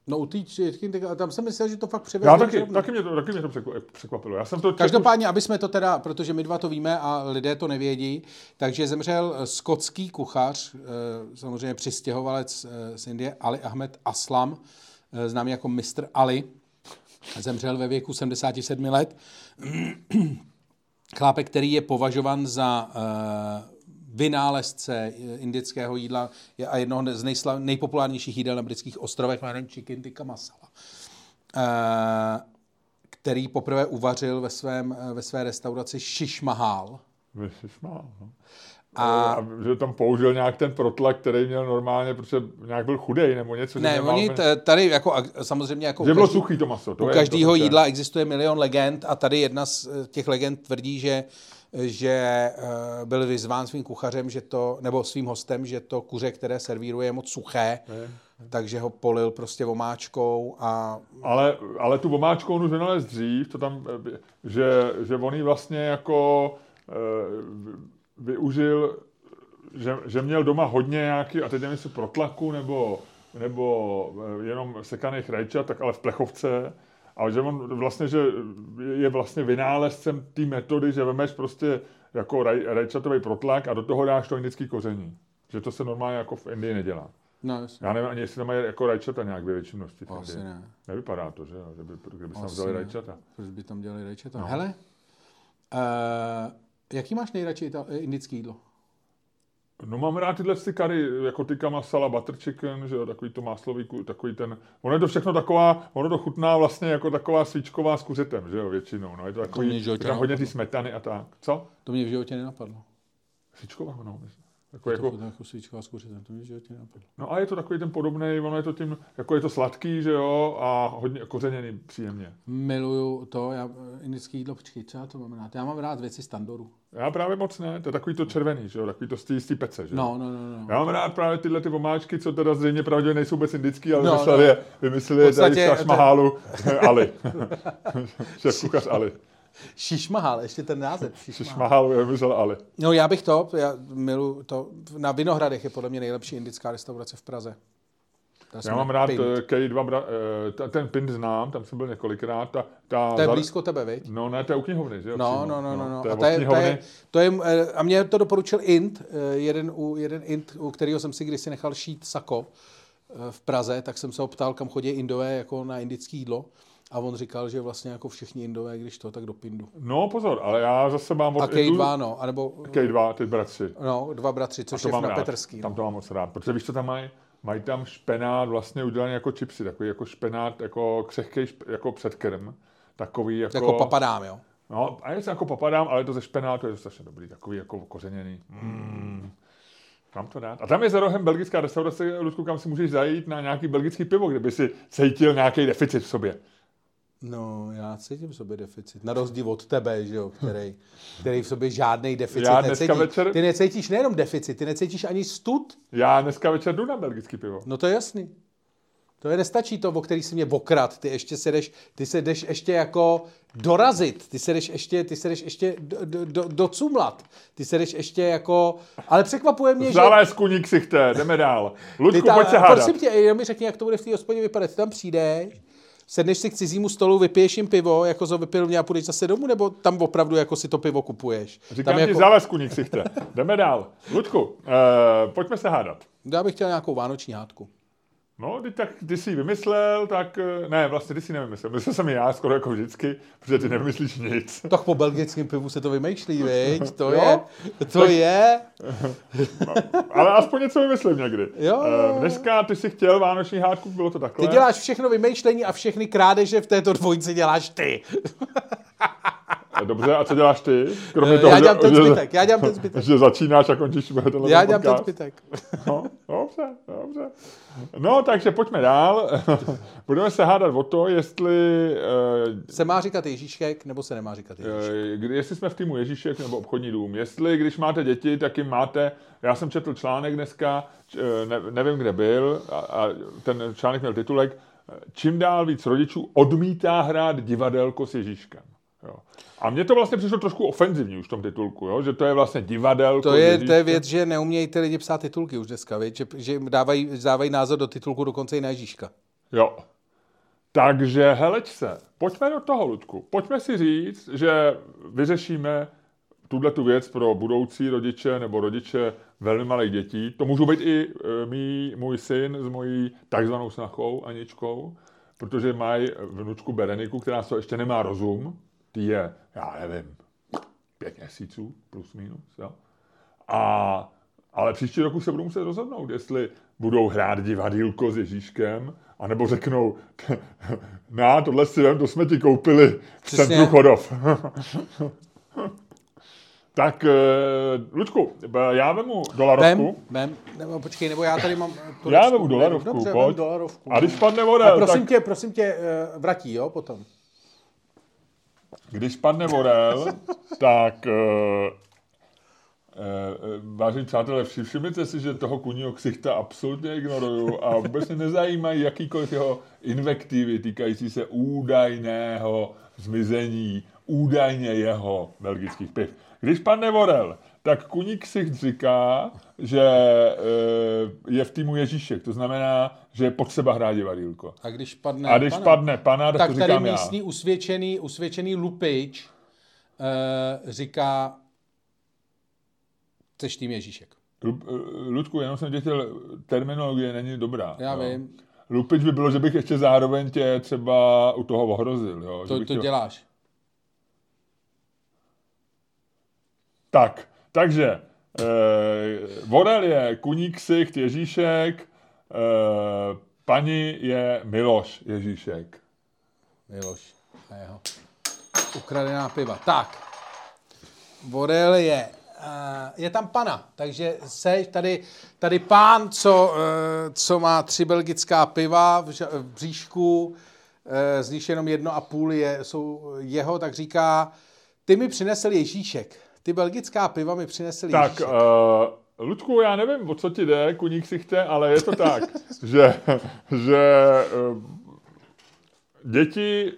No u té tikka, tam jsem myslel, že to fakt přivezli Já taky, taky mě to, taky mě to překva- překvapilo. Já jsem to četl Každopádně, aby jsme to teda, protože my dva to víme a lidé to nevědí, takže zemřel skotský kuchař, eh, samozřejmě přistěhovalec eh, z Indie, Ali Ahmed Aslam, eh, známý jako Mr. Ali, zemřel ve věku 77 let. [clears throat] Chlápek, který je považovan za vynálezce eh, indického jídla je a jednoho z nejslav, nejpopulárnějších jídel na britských ostrovech, jménem chicken tikka masala. Eh, který poprvé uvařil ve, svém, eh, ve své restauraci Shish Mahal. Vyšmál, no. A- A, že tam použil nějak ten protlak, který měl normálně, protože nějak byl chudej nebo něco. Ne, oni t- tady jako samozřejmě jako že bylo každý- suchý to maso. To u každého jídla existuje milion legend a tady jedna z těch legend tvrdí, že že eh, byl vyzván svým kuchařem, že to, nebo svým hostem, že to kuře, které servíruje, je moc suché, Ne. takže ho polil prostě omáčkou a Ale, ale tu omáčku on už vynalez dřív, to tam, eh, že, že on vlastně jako eh, využil že, že měl doma hodně nějaký, a teď nevím, jestli protlaku nebo, nebo jenom sekaných rajčat, tak ale v plechovce. A že on vlastně, že je vlastně vynálezcem té metody, že vemeš prostě jako raj, rajčatový protlak a do toho dáš to indický koření. Že to se normálně jako v Indii nedělá. No, jasně. Já nevím ani, jestli tam mají jako rajčata nějak ve větší množství. v Asi ne. Nevypadá to, že jo, že by, kdyby tam vzali ne. rajčata. Proč by tam dělali rajčata? No. Hele, uh, jaký máš nejradši ita- indický jídlo? No mám rád tyhle ty kary, jako tyka masala, butter chicken, že jo, takový to máslový, takový ten, ono je to všechno taková, ono to chutná vlastně jako taková svíčková s kuřetem, že jo, většinou, no, je to mě v takový, životě tam hodně ty smetany a tak. Co? To mě v životě nenapadlo. Svíčková, no, myslím. Jako, Jako, jako, to jako svíčková s kuřetem, to mě životě nenapadlo. no a je to takový ten podobný, ono je to tím, jako je to sladký, že jo, a hodně kořeněný příjemně. Miluju to, já, eh, indický jídlo, počkej, co já to mám rád? Já mám rád věci z tandoru. Já právě moc ne, to je takový to červený, že jo, takový to z té- pece, že jo. No, no, no. no. Já mám rád právě tyhle ty omáčky, co teda zřejmě pravděpodobně nejsou vůbec indický, ale No, no, vymysleli, no. je, vymysleli [laughs] je tady z to- Tašmahálu Ali. [laughs] Šéf kuchař Ali. Šišmahal, ještě ten název. Šišmahal. Vymyslel Ali. No já bych to, já miluju to, na Vinohradech je podle mě nejlepší indická restaurace v Praze. Ta Já mám rád eh, K2, bra, eh, ta- ten pint znám, tam jsem byl několikrát. Ta, ta To je blízko tebe, viď? No ne, to je u knihovny, že jo? No, přímo. no, no, no, no. To je A to je, knihovny. je, to je, eh, a mě to doporučil Int, jeden, u, jeden Int, u kterého jsem si kdysi nechal šít sako v Praze, tak jsem se ho ptal, kam chodí Indové jako na indické jídlo. A on říkal, že vlastně jako všichni Indové, když to, tak do Pindu. No pozor, ale já zase mám od A K2, no, anebo K2, ty bratři. no, dva bratři, což je na rád. Petrský. Tam No. to mám moc rád, protože víš, co tam mají? Mají tam špenát vlastně udělaný jako čipsy, takový jako špenát, jako křehký, jako předkrm. Takový jako... Jako papadám, jo. No, a já se jako popadám, ale to ze špenátu je to strašně dobrý, takový jako kořeněný. Mm. Kam to dát? A tam je za rohem belgická restaurace, Ludku, kam si můžeš zajít na nějaký belgický pivo, kdyby si cítil nějaký deficit v sobě. No, já cítím v sobě deficit. Na rozdíl od tebe, že jo, který, který v sobě žádný deficit Já necítí. večer- Ty necítíš nejenom deficit, ty necítíš ani stud. Já dneska večer jdu na belgický pivo. No to je jasný. To je nestačí to, o který si mě okrad. Ty ještě se jdeš, ty se jdeš ještě jako dorazit. Ty se jdeš ještě, ty se jdeš ještě do, do, do, documlat. Ty se jdeš ještě jako... Ale překvapuje mě, že... Zález kuní ksichte, jdeme dál. Ty Ludku, tam, pojď se hádat. prosím tě, jenom mi řekni, jak to bude v té hospodě vypadat. Ty tam přijdeš, sedneš si k cizímu stolu, vypiješ jim pivo, jako to vypil mě a půjdeš zase domů, nebo tam opravdu jako si to pivo kupuješ? Říkám tam ti jako, zález kuní ksichte. Jdeme dál. Ludku, eh, pojďme se hádat. já bych chtěl nějakou vánoční hádku. No, ty, tak ty jsi ji vymyslel, tak... eh, Ne, vlastně ty jsi nevymyslel. Myslel jsem i já skoro jako vždycky, protože ty nevymyslíš nic. Tak po belgickém pivu se to vymýšlí, viď? [laughs] To Jo? je, to je. [laughs] Ale aspoň něco vymyslím někdy. Jo. Eh, Dneska ty jsi chtěl vánoční hádku, bylo to takhle. Ty děláš všechno vymýšlení a všechny krádeže v této dvojici děláš ty. [laughs] Dobře, a co děláš ty? Kromě toho, já že- dělám ten zbytek, já dělám ten [laughs] zbytek. Že začínáš a končíš tenhle Já dělám ten podcast. zbytek. No, dobře, dobře. No, takže pojďme dál. [laughs] Budeme se hádat o to, jestli, eh, Se má říkat Ježíšek, nebo se nemá říkat Ježíšek? eh, kdy- jestli jsme v týmu Ježíšek nebo obchodní dům. Jestli, když máte děti, tak jim máte, já jsem četl článek dneska, eh, ne, nevím, kde byl, a, a ten článek měl titulek, čím dál víc rodičů odmítá hrát divadelko s Ježíškem. Jo. A mně to vlastně přišlo trošku ofenzivní už v tom titulku, jo? že to je vlastně divadelko To je, to je věc, že neumějí ty lidi psát titulky už dneska, viď? Že, že jim dávají, dávají názor do titulku dokonce i na Ježíška. Jo. Takže heleč se, pojďme do toho, Ludku. Pojďme si říct, že vyřešíme tuhle tu věc pro budoucí rodiče nebo rodiče velmi malých dětí. To můžou být i e, mý, můj syn s mojí takzvanou snachou Aničkou, protože mají vnučku Bereniku, která to ještě nemá rozum. Ty je, já nevím, pět měsíců, plus minus, jo. A, ale příští roku se budou muset rozhodnout, jestli budou hrát divadýlko s Ježíškem, anebo řeknou, [laughs] na, tohle si vem, to jsme ti koupili v Přesně. centru Chodov. [laughs] tak, eh, Lučku, já vemu dolarovku. Vem, vem, nebo počkej, nebo já tady mám... tureckou. Já vemu dolarovku, Dobře, pojď. vem dolarovku. A když padne A orel, prosím tak tě, prosím tě, eh, vratí, jo, potom. Když padne orel, tak eh, eh, vážení přátelé, vši- všimněte si, že toho kuního ksichta absolutně ignoruju a vůbec mě nezajímají jakýkoliv jeho invektivy týkající se údajného zmizení, údajně jeho belgických piv. Když padne orel, tak Kuník si říká, že e, je v týmu Ježíšek. To znamená, že je potřeba hrát divadílko. A když padne A když pana, padne pana, tak, tak to tady říkám já. místní usvědčený, usvědčený lupič uh, říká, chceš tým Ježíšek. Eh, Ludku, jenom jsem tě chtěl, terminologie není dobrá. Já jo. vím, Lupič by bylo, že bych ještě zároveň tě třeba u toho ohrozil. Jo? To, to tě- děláš. Tak, takže eh, Vorel je Kuník Sicht Ježíšek, eh, paní je Miloš Ježíšek. Miloš a jeho ukradená piva. Tak, Borel je, uh, je tam pana, takže seš tady, tady pán, co, uh, co má tři belgická piva v, v bříšku, uh, z jenom jedno a půl je, jsou jeho, tak říká, ty mi přinesl Ježíšek. Ty belgická piva mi přinesl Tak, Ježíšek. uh, Ludku, já nevím, o co ti jde, Kuník si chce, ale je to tak, [laughs] že, že uh, děti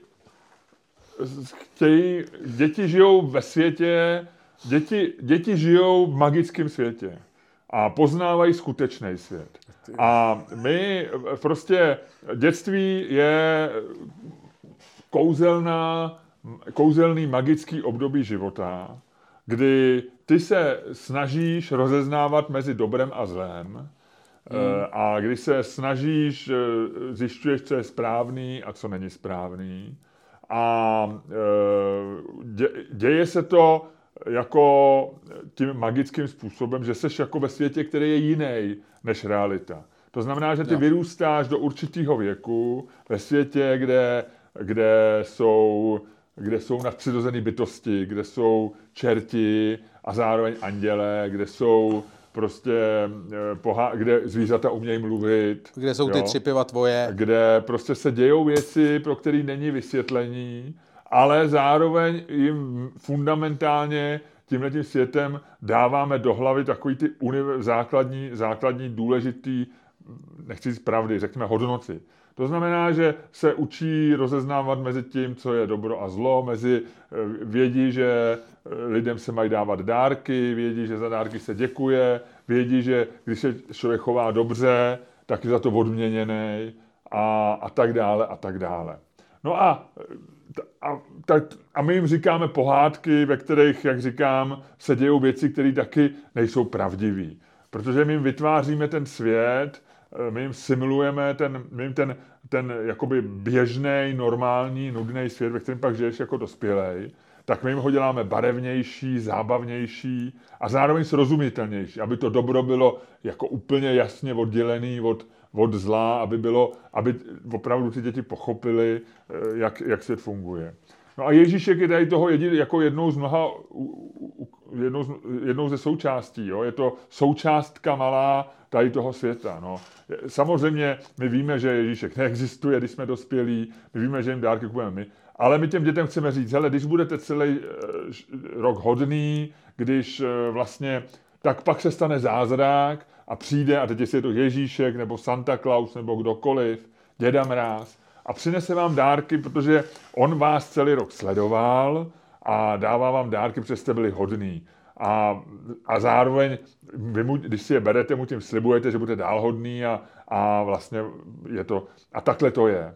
chtějí, děti žijou ve světě, děti, děti žijou v magickém světě a poznávají skutečný svět. A my eh, prostě, dětství je kouzelná, kouzelný magický období života, kdy ty se snažíš rozeznávat mezi dobrem a zlem hmm. a kdy se snažíš, eh, zjišťuješ, co je správný a co není správný. A eh, dě, děje se to jako tím magickým způsobem, že jsi jako ve světě, který je jiný než realita. To znamená, že ty Jo. vyrůstáš do určitého věku ve světě, kde, kde jsou kde jsou nadpřirozené bytosti, kde jsou čerti a zároveň anděle, kde jsou prostě, eh, pohá, kde zvířata umějí mluvit. Kde jsou ty jo? tři piva tvoje? kde prostě se dějou věci, pro které není vysvětlení, ale zároveň jim fundamentálně tímhle tím světem dáváme do hlavy takový ty univer- základní, základní důležitý, nechci říct pravdy, řekněme hodnoty. To znamená, že se učí rozeznávat mezi tím, co je dobro a zlo, mezi eh, vědí, že eh, lidem se mají dávat dárky, vědí, že za dárky se děkuje, vědí, že když se člověk chová dobře, tak je za to odměněný a, a tak dále a tak dále. No a, a, tak, a my jim říkáme pohádky, ve kterých, jak říkám, se dějou věci, které taky nejsou pravdivé. Protože my jim vytváříme ten svět, my jim simulujeme ten, my jim ten, ten jakoby běžný, normální, nudný svět, ve kterém pak žiješ jako dospělej, tak my jim ho děláme barevnější, zábavnější a zároveň srozumitelnější, aby to dobro bylo jako úplně jasně oddělený od, od zla, aby, bylo, aby opravdu ty děti pochopili, eh, jak, jak svět funguje. No a Ježíšek je tady toho jedin, jako jednou z mnoha, jednou, z, jednou ze součástí. Jo? Je to součástka malá tady toho světa. No. Samozřejmě my víme, že Ježíšek neexistuje, když jsme dospělí, my víme, že jim dárky kupujeme my, ale my těm dětem chceme říct, hele, když budete celý eh, rok hodný, když eh, vlastně, tak pak se stane zázrak a přijde, a teď jestli je to Ježíšek, nebo Santa Claus, nebo kdokoliv, děda Mráz, a přinese vám dárky, protože on vás celý rok sledoval a dává vám dárky, protože jste byli hodný. A, a zároveň, vy mu, když si je berete, mu tím slibujete, že budete dál hodný a, a vlastně je to, a takhle to je.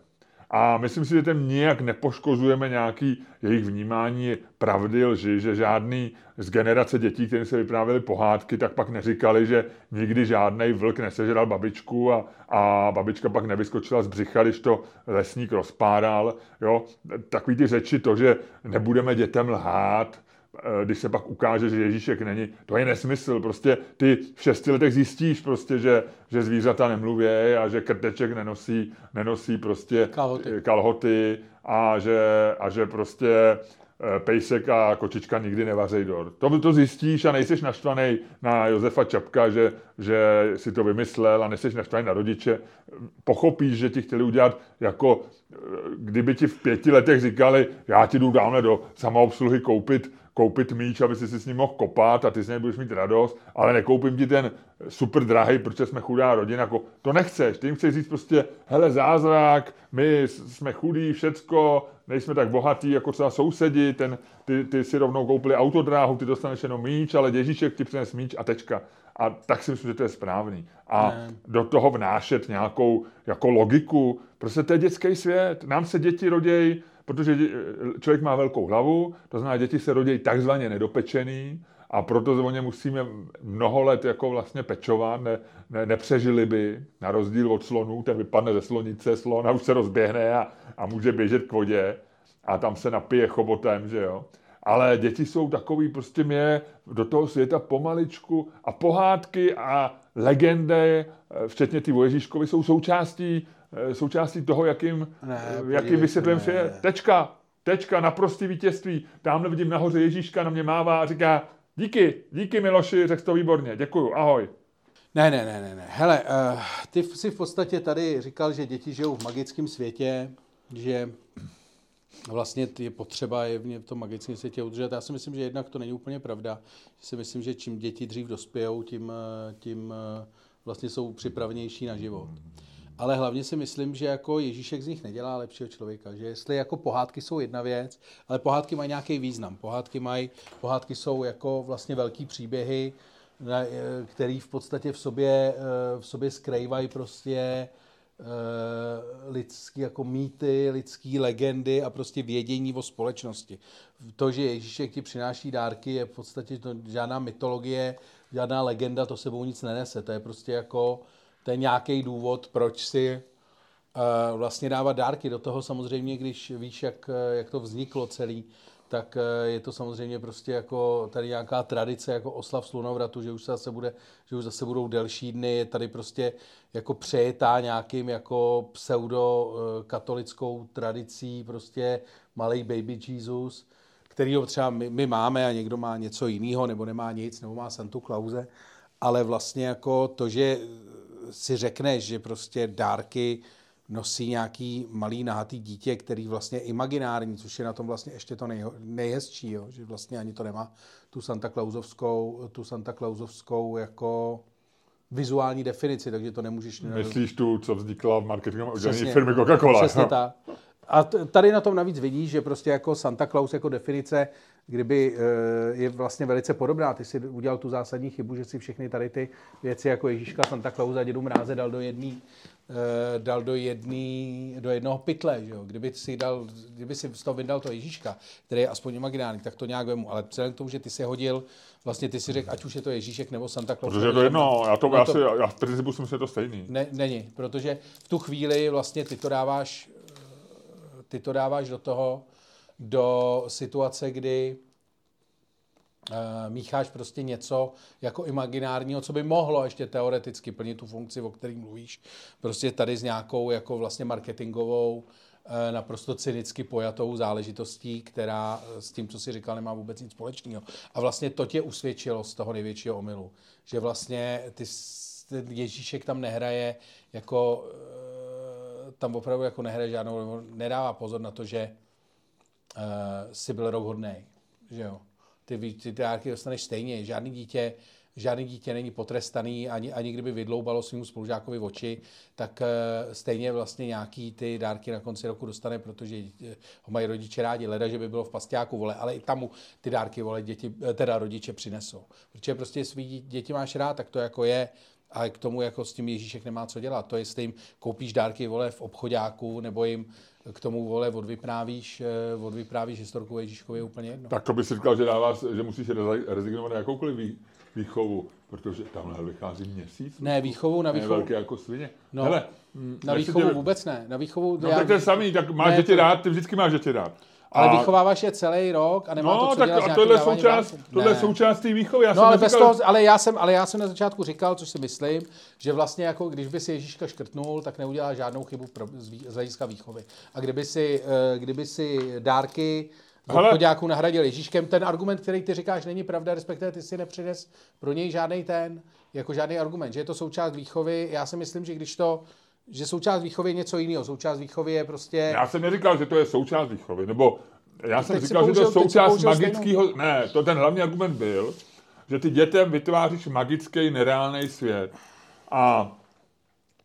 A myslím si, že tím nijak nepoškozujeme nějaký jejich vnímání pravdy, lži, že žádný z generace dětí, kterým se vyprávěly pohádky, tak pak neříkali, že nikdy žádný vlk nesežral babičku a, a babička pak nevyskočila z břicha, když to lesník rozpáral. Jo? Takový ty řeči, to, že nebudeme dětem lhát, když se pak ukáže, že Ježíšek není, to je nesmysl. Prostě ty v šesti letech zjistíš prostě, že, že zvířata nemluví a že krteček nenosí, nenosí prostě Kalhoty. kalhoty a že, a že prostě eh, pejsek a kočička nikdy nevařejí dort. To, to zjistíš a nejseš naštvaný na Josefa Čapka, že, že si to vymyslel a neseš naštvaný na rodiče, pochopíš, že ti chtěli udělat jako, eh, kdyby ti v pěti letech říkali, já ti jdu dáme do samoobsluhy koupit koupit míč, aby si si s ním mohl kopat a ty z něj budeš mít radost, ale nekoupím ti ten super drahý, protože jsme chudá rodina. Jako, to nechceš, ty jim chceš říct prostě, hele zázrak, my jsme chudí, všecko, nejsme tak bohatí jako třeba sousedi, ten, ty, ty si rovnou koupili autodráhu, ty dostaneš jenom míč, ale Ježíšek ti přines míč a tečka. A tak si myslím, že to je správný. A ne. do toho vnášet nějakou jako logiku, prostě to je dětský svět. Nám se děti rodějí protože člověk má velkou hlavu, to znamená, děti se rodí takzvaně nedopečený a proto o ně musíme mnoho let jako vlastně pečovat, ne, ne, nepřežili by, na rozdíl od slonů, ten vypadne ze slonice, slon a už se rozběhne a, a může běžet k vodě a tam se napije chobotem, že jo. Ale děti jsou takový, prostě mě do toho světa pomaličku a pohádky a legendy, včetně ty Ježíškovi, jsou součástí Eh, součástí toho, jakým, ne, eh, jakým vysvětlujeme svět. Tečka, tečka, naprostý vítězství. Tamhle vidím nahoře Ježíška, na mě mává a říká, díky, díky Miloši, řekl to výborně, děkuju, ahoj. Ne, ne, ne, ne, ne. Hele, uh, ty si v podstatě tady říkal, že děti žijou v magickém světě, že vlastně je potřeba je v tom magickém světě udržet. Já si myslím, že jednak to není úplně pravda. Že si myslím, že čím děti dřív dospějou, tím, tím vlastně jsou připravenější na život ale hlavně si myslím, že jako Ježíšek z nich nedělá lepšího člověka, že jestli jako pohádky jsou jedna věc, ale pohádky mají nějaký význam. Pohádky, mají, pohádky jsou jako vlastně velký příběhy, který v podstatě v sobě, eh, v sobě skrývají prostě eh, lidský jako mýty, lidský legendy a prostě vědění o společnosti. To, že Ježíšek ti přináší dárky, je v podstatě to žádná mytologie, žádná legenda, to sebou nic nenese. To je prostě jako to je nějaký důvod, proč si uh, vlastně dávat dárky. Do toho samozřejmě, když víš, jak, jak to vzniklo celý, tak uh, je to samozřejmě prostě jako tady nějaká tradice, jako oslav slunovratu, že už se zase, bude, že už zase budou delší dny, je tady prostě jako přejetá nějakým jako pseudo katolickou tradicí, prostě malý baby Jesus, který třeba my, my máme a někdo má něco jiného, nebo nemá nic, nebo má Santu Klauze, ale vlastně jako to, že si řekneš, že prostě dárky nosí nějaký malý nahatý dítě, který vlastně je imaginární, což je na tom vlastně ještě to nej, nejhezčí, jo? že vlastně ani to nemá tu Santa Clausovskou, tu Santa Clausovskou jako vizuální definici, takže to nemůžeš... Myslíš tu, co vznikla v marketingovém oddělení firmy Coca-Cola. Přesně tak. A tady na tom navíc vidíš, že prostě jako Santa Claus jako definice kdyby eh, je vlastně velice podobná. Ty si udělal tu zásadní chybu, že si všechny tady ty věci jako Ježíška, Santa Claus a Dědu Mráze dal do jedný, eh, dal do, jedný, do jednoho pytle, že jo? Kdyby si, dal, kdyby si z toho vydal to Ježíška, který je aspoň imaginární, tak to nějak vemu. Ale vzhledem k tomu, že ty si hodil, vlastně ty si řekl, ať už je to Ježíšek nebo Santa Claus. Protože je to jedno, já, to, no já, to, si, já v principu si myslím, že to stejný. Ne, není, protože v tu chvíli vlastně ty to dáváš, ty to dáváš do toho, do situace, kdy uh, mícháš prostě něco jako imaginárního, co by mohlo ještě teoreticky plnit tu funkci, o které mluvíš, prostě tady s nějakou jako vlastně marketingovou, uh, naprosto cynicky pojatou záležitostí, která s tím, co si říkal, nemá vůbec nic společného. A vlastně to tě usvědčilo z toho největšího omylu, že vlastně ty, ten Ježíšek tam nehraje jako, tam opravdu jako nehraje žádnou, nedává pozor na to, že uh, si byl rok hodnej, že jo. Ty, ty dárky dostaneš stejně. Žádný dítě, žádný dítě není potrestaný, ani, ani kdyby vydloubalo svým spolužákovi oči, tak uh, stejně vlastně nějaký ty dárky na konci roku dostane, protože uh, ho mají rodiče rádi. Leda, že by bylo v pastiáku, vole, ale i tam mu ty dárky, vole, děti, teda rodiče přinesou. Protože prostě svý děti máš rád, tak to jako je a k tomu jako s tím Ježíšek nemá co dělat. To jestli jim koupíš dárky vole v obchodáku nebo jim k tomu vole odvyprávíš, eh, odvyprávíš historku Ježíškovi je úplně jedno. Tak to by si říkal, že, dává, že musíš rezignovat na jakoukoliv výchovu, protože tamhle vychází měsíc. Ne, výchovu na výchovu. Ne, jako svině. No, Hele, na výchovu tě... vůbec ne. Na výchovu... No já... tak to je samý, tak máš ne, děti to... rád, ty vždycky máš děti rád. Ale a... vychováváš je celý rok a nemá no, to co tak dělat a tohle součást, tohle součást té výchovy. Já no, ale, bez toho, ale, já jsem, ale já jsem na začátku říkal, což si myslím, že vlastně jako když by si Ježíška škrtnul, tak neudělá žádnou chybu pro, z hlediska výchovy. A kdyby si, eh, kdyby si dárky obchodáků nahradil Ježíškem. Ten argument, který ty říkáš, není pravda, respektive ty si nepřines pro něj žádný ten, jako žádný argument, že je to součást výchovy. Já si myslím, že když to, že součást výchovy je něco jiného. Součást výchovy je prostě... Já jsem neříkal, že to je součást výchovy, nebo já jsem teď říkal, že to je použil- součást použil magického... Ne, to ten hlavní argument byl, že ty dětem vytváříš magický, nereálný svět. A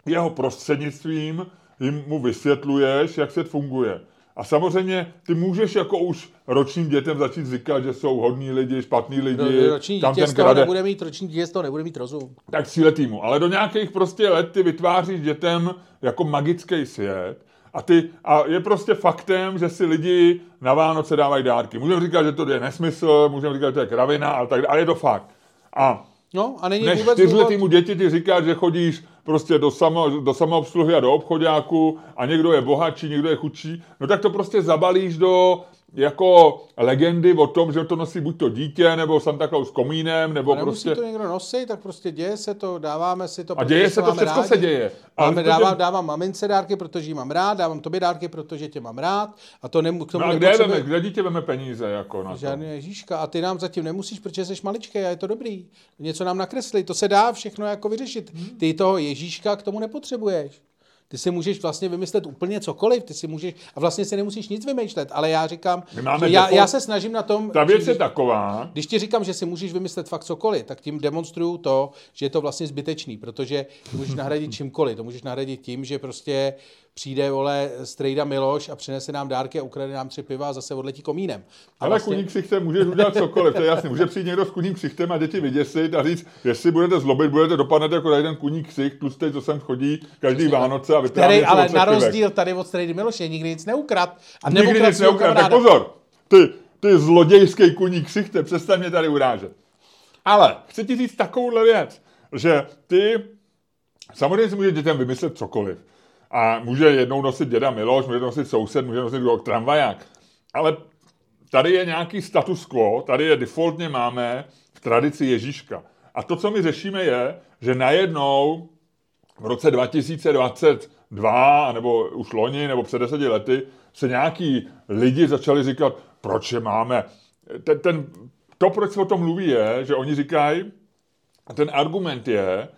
jeho prostřednictvím jim mu vysvětluješ, jak svět funguje. A samozřejmě ty můžeš jako už ročním dětem začít říkat, že jsou hodní lidi, špatní lidi, Roční tam dítě ten z toho grade, nebude mít, roční dítě z toho nebude mít rozum. tak tříletýmu. Ale do nějakých prostě let ty vytváříš dětem jako magický svět a, ty, a je prostě faktem, že si lidi na Vánoce dávají dárky. Můžeme říkat, že to je nesmysl, můžeme říkat, že to je kravina, ale, tak, ale je to fakt. A No a není než vůbec důvod... čtyřletýmu děti ti říkat, že chodíš prostě do, samo, do samoobsluhy a do obchodáku a někdo je bohatší, někdo je chudší, no tak to prostě zabalíš do jako legendy o tom, že to nosí buď to dítě, nebo Santa Claus s komínem, nebo A prostě... to někdo nosit, tak prostě děje se to, dáváme si to. A děje se to, všechno rádi. se děje. Ale Máme, to, dávám, že- dávám mamince dárky, protože ji mám rád, dávám tobě dárky, protože tě mám rád. A to nemu, k tomu No a kde, nepotřebuje veme, kde dítě veme peníze jako na žádný Ježíška. A ty nám zatím nemusíš, protože jsi maličký a je to dobrý. Něco nám nakresli, to se dá všechno jako vyřešit. Hmm. Ty toho Ježíška k tomu nepotřebuješ. Ty si můžeš vlastně vymyslet úplně cokoliv, ty si můžeš, a vlastně si nemusíš nic vymýšlet, ale já říkám, že já, já se snažím na tom, Ta že věc když- je taková, když ti říkám, že si můžeš vymyslet fakt cokoliv, tak tím demonstruju to, že je to vlastně zbytečný, protože to můžeš nahradit čímkoliv. To můžeš nahradit tím, že prostě přijde, vole, strejda Miloš a přinese nám dárky a ukrade nám tři piva a zase odletí komínem. A ale vlastně... kuník ksichtem můžeš udělat cokoliv, to je jasný. Může přijít někdo s kuním ksichtem a děti vyděsit a říct, jestli budete zlobit, budete dopadnout jako tady ten kuník ksicht, tlustej, co sem chodí každý Vánoce a vypráví který něco o ale na rozdíl tady od strejdy Miloše nikdy nic neukrad. A Nikdy nic neukrát. Tak pozor, ty, ty zlodějský kuník ksichte, přestaň mě tady urážet. Ale chci ti říct takovouhle věc, že ty samozřejmě si může dětem vymyslet cokoliv. A může jednou nosit děda Miloš, může nosit soused, může nosit kdo- tramvaják. Ale tady je nějaký status quo, tady je defaultně máme v tradici Ježíška. A to, co my řešíme, je, že najednou v roce 2022, nebo už loni, nebo před deseti lety, se nějaký lidi začali říkat, proč je máme. Ten, ten, to, proč se o tom mluví, je, že oni říkají, a ten argument je,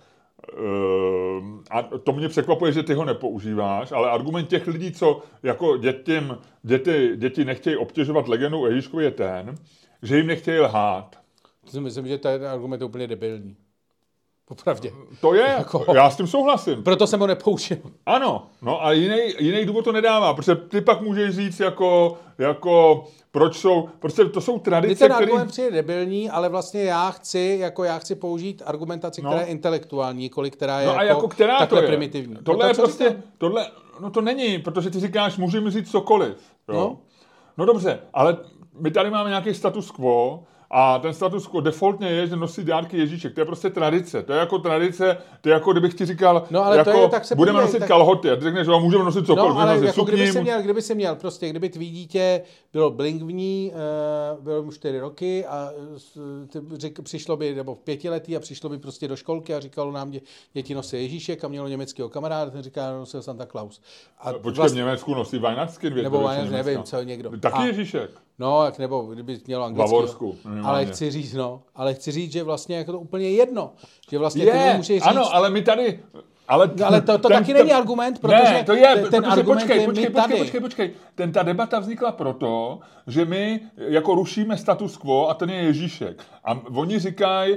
a to mě překvapuje, že ty ho nepoužíváš, ale argument těch lidí, co jako dětem, děti, děti nechtějí obtěžovat legendu o Ježíškovi, je ten, že jim nechtějí lhát. To si myslím, že ten argument je úplně debilní. Popravdě. To je, Jako- já s tím souhlasím. Proto jsem ho nepoužil. Ano, no a jiný, jiný důvod to nedává, protože ty pak můžeš říct jako, jako proč jsou, prostě to jsou tradice, ten které... argument přijde debilní, ale vlastně já chci, jako já chci použít argumentaci, No. která je intelektuální, nikoli která je No a jako která takhle to je? primitivní. Tohle no je prostě, říkám. tohle, no to není, protože ty říkáš, můžeme říct cokoliv. Jo? No. No. no dobře, ale my tady máme nějaký status quo a ten status quo defaultně je, že nosí dárky Ježíšek. To je prostě tradice. To je jako tradice, to je jako kdybych ti říkal, No, ale to jako, je- tak se budeme podívej, nosit tak- kalhoty. A ty řekneš, že jo, můžeme nosit cokoliv. No, ale nosit jako kdyby sukni, si měl, kdyby si měl prostě, kdyby tvý dítě bylo blingvní, uh, bylo mu čtyři roky a uh, řek, přišlo by, nebo v pětiletý a přišlo by prostě do školky a říkalo nám, dě, děti nosí Ježíšek a mělo německého kamaráda, ten říká, nosil Santa Claus. A Počkej, v Německu nosí Weihnachtskind. věc, Nebo většině Weihnacht, nevím, co někdo. Taky A- Ježíšek. No, jak nebo kdyby měl anglický. Bavorsku, Ale chci říct, no, ale chci říct, že vlastně jako to úplně jedno. Že vlastně ty Je, můžeš říct, ano, ale my tady... Ale, No, ale to- to taky není argument, protože ne, to je, ten- ten protože argument počkej, je počkej, počkej, tady. počkej, počkej. Ten, ta debata vznikla proto, že my jako rušíme status quo a ten je Ježíšek. A oni říkají,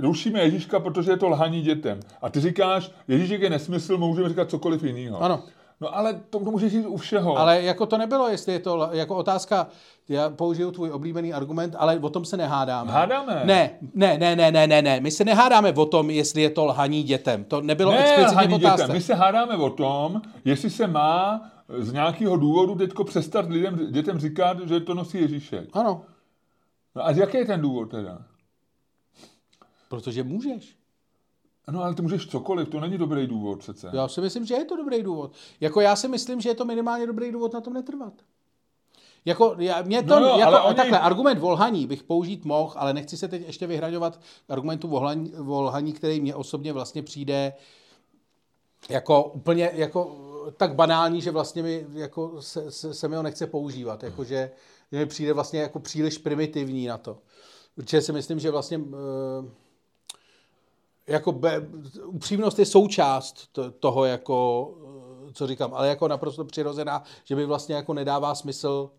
rušíme Ježíška, protože je to lhaní dětem. A ty říkáš, Ježíšek je nesmysl, můžeme říkat cokoliv jiného. Ano. No ale to, to můžeš říct u všeho. Ale jako to nebylo, jestli je to jako otázka, já použiju tvůj oblíbený argument, ale o tom se nehádáme. Hádáme. Ne, ne, ne, ne, ne, ne, ne. My se nehádáme o tom, jestli je to lhaní dětem. To nebylo ne, explicitně dětem. My se hádáme o tom, jestli se má z nějakého důvodu teďko přestat lidem, dětem říkat, že to nosí Ježíšek. Ano, No a jaký je ten důvod teda? protože můžeš. No ale ty můžeš cokoliv, to není dobrý důvod přece. Já si myslím, že je to dobrý důvod. Jako já si myslím, že je to minimálně dobrý důvod na tom netrvat. Jako, já, mě to, No jo, jako, ale oni- takhle, argument volhaní bych použít mohl, ale nechci se teď ještě vyhraňovat argumentu volhaní, volhaní který mě osobně vlastně přijde jako úplně, jako tak banální, že vlastně mi jako se, se, se mi ho nechce používat, jako že, že mi přijde vlastně jako příliš primitivní na to. Určitě si myslím, že vlastně uh, jako be, upřímnost je součást to, toho, jako, uh, co říkám, ale jako naprosto přirozená, že mi vlastně jako nedává smysl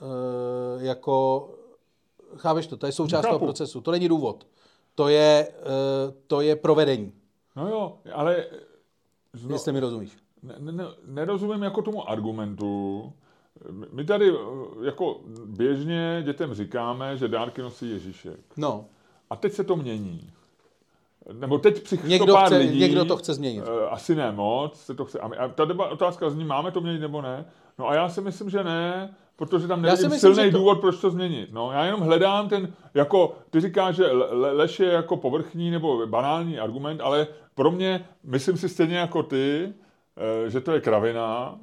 uh, jako chápeš to, to je součást Chápu. toho procesu, to není důvod. To je, uh, to je provedení, No jo, ale no. jestli mi rozumíš. ne, ne, nerozumím jako tomu argumentu. My tady eh, jako běžně dětem říkáme, že dárky nosí Ježíšek. No, A teď se to mění. Nebo teď přichází někdo, chce, lidí, někdo to chce změnit. eh, Asi ne moc, se to chce. A ta deba, otázka zní, máme to měnit nebo ne? No a já si myslím, že ne, protože tam nevidím myslím, silný to- důvod, proč to změnit. No, já jenom hledám ten, jako, ty říkáš, že le, le- lež je jako povrchní nebo banální argument, ale pro mě, myslím si stejně jako ty, eh, že to je kravina,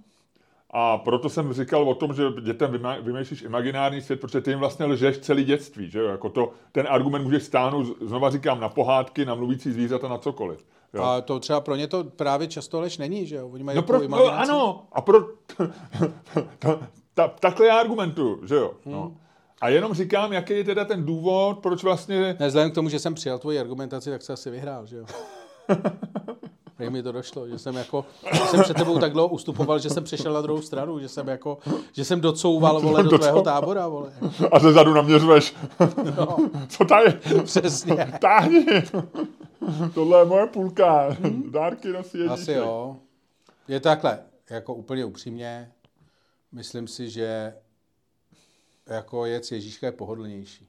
a proto jsem říkal o tom, že dětem vymýšlíš imaginární svět, protože ty jim vlastně lžeš celý dětství. Že jo? Jako to, ten argument můžeš stáhnout, znova říkám, na pohádky, na mluvící zvířata, na cokoliv. Jo? A to třeba pro ně to právě často lež není, že jo? Oni mají No, pro, no ano, a pro, [laughs] to, ta, takhle já argumentuju, že jo. Hmm. No. A jenom říkám, jaký je teda ten důvod, proč vlastně... Ne, vzhledem k tomu, že jsem přijal tvoji argumentaci, tak se asi vyhrál, že jo? [laughs] Jak mi to došlo, že jsem jako, že jsem před tebou tak dlouho ustupoval, že jsem přešel na druhou stranu, že jsem jako, že jsem docouval, vole, do tvého tábora, vole. A ze zadu naměřuješ. No, Co tady? přesně. Táhni. Tohle je moje půlka. Dárky nosí Ježíšek. Asi jo. Je to takhle, jako úplně upřímně, myslím si, že jako jec Ježíška je pohodlnější.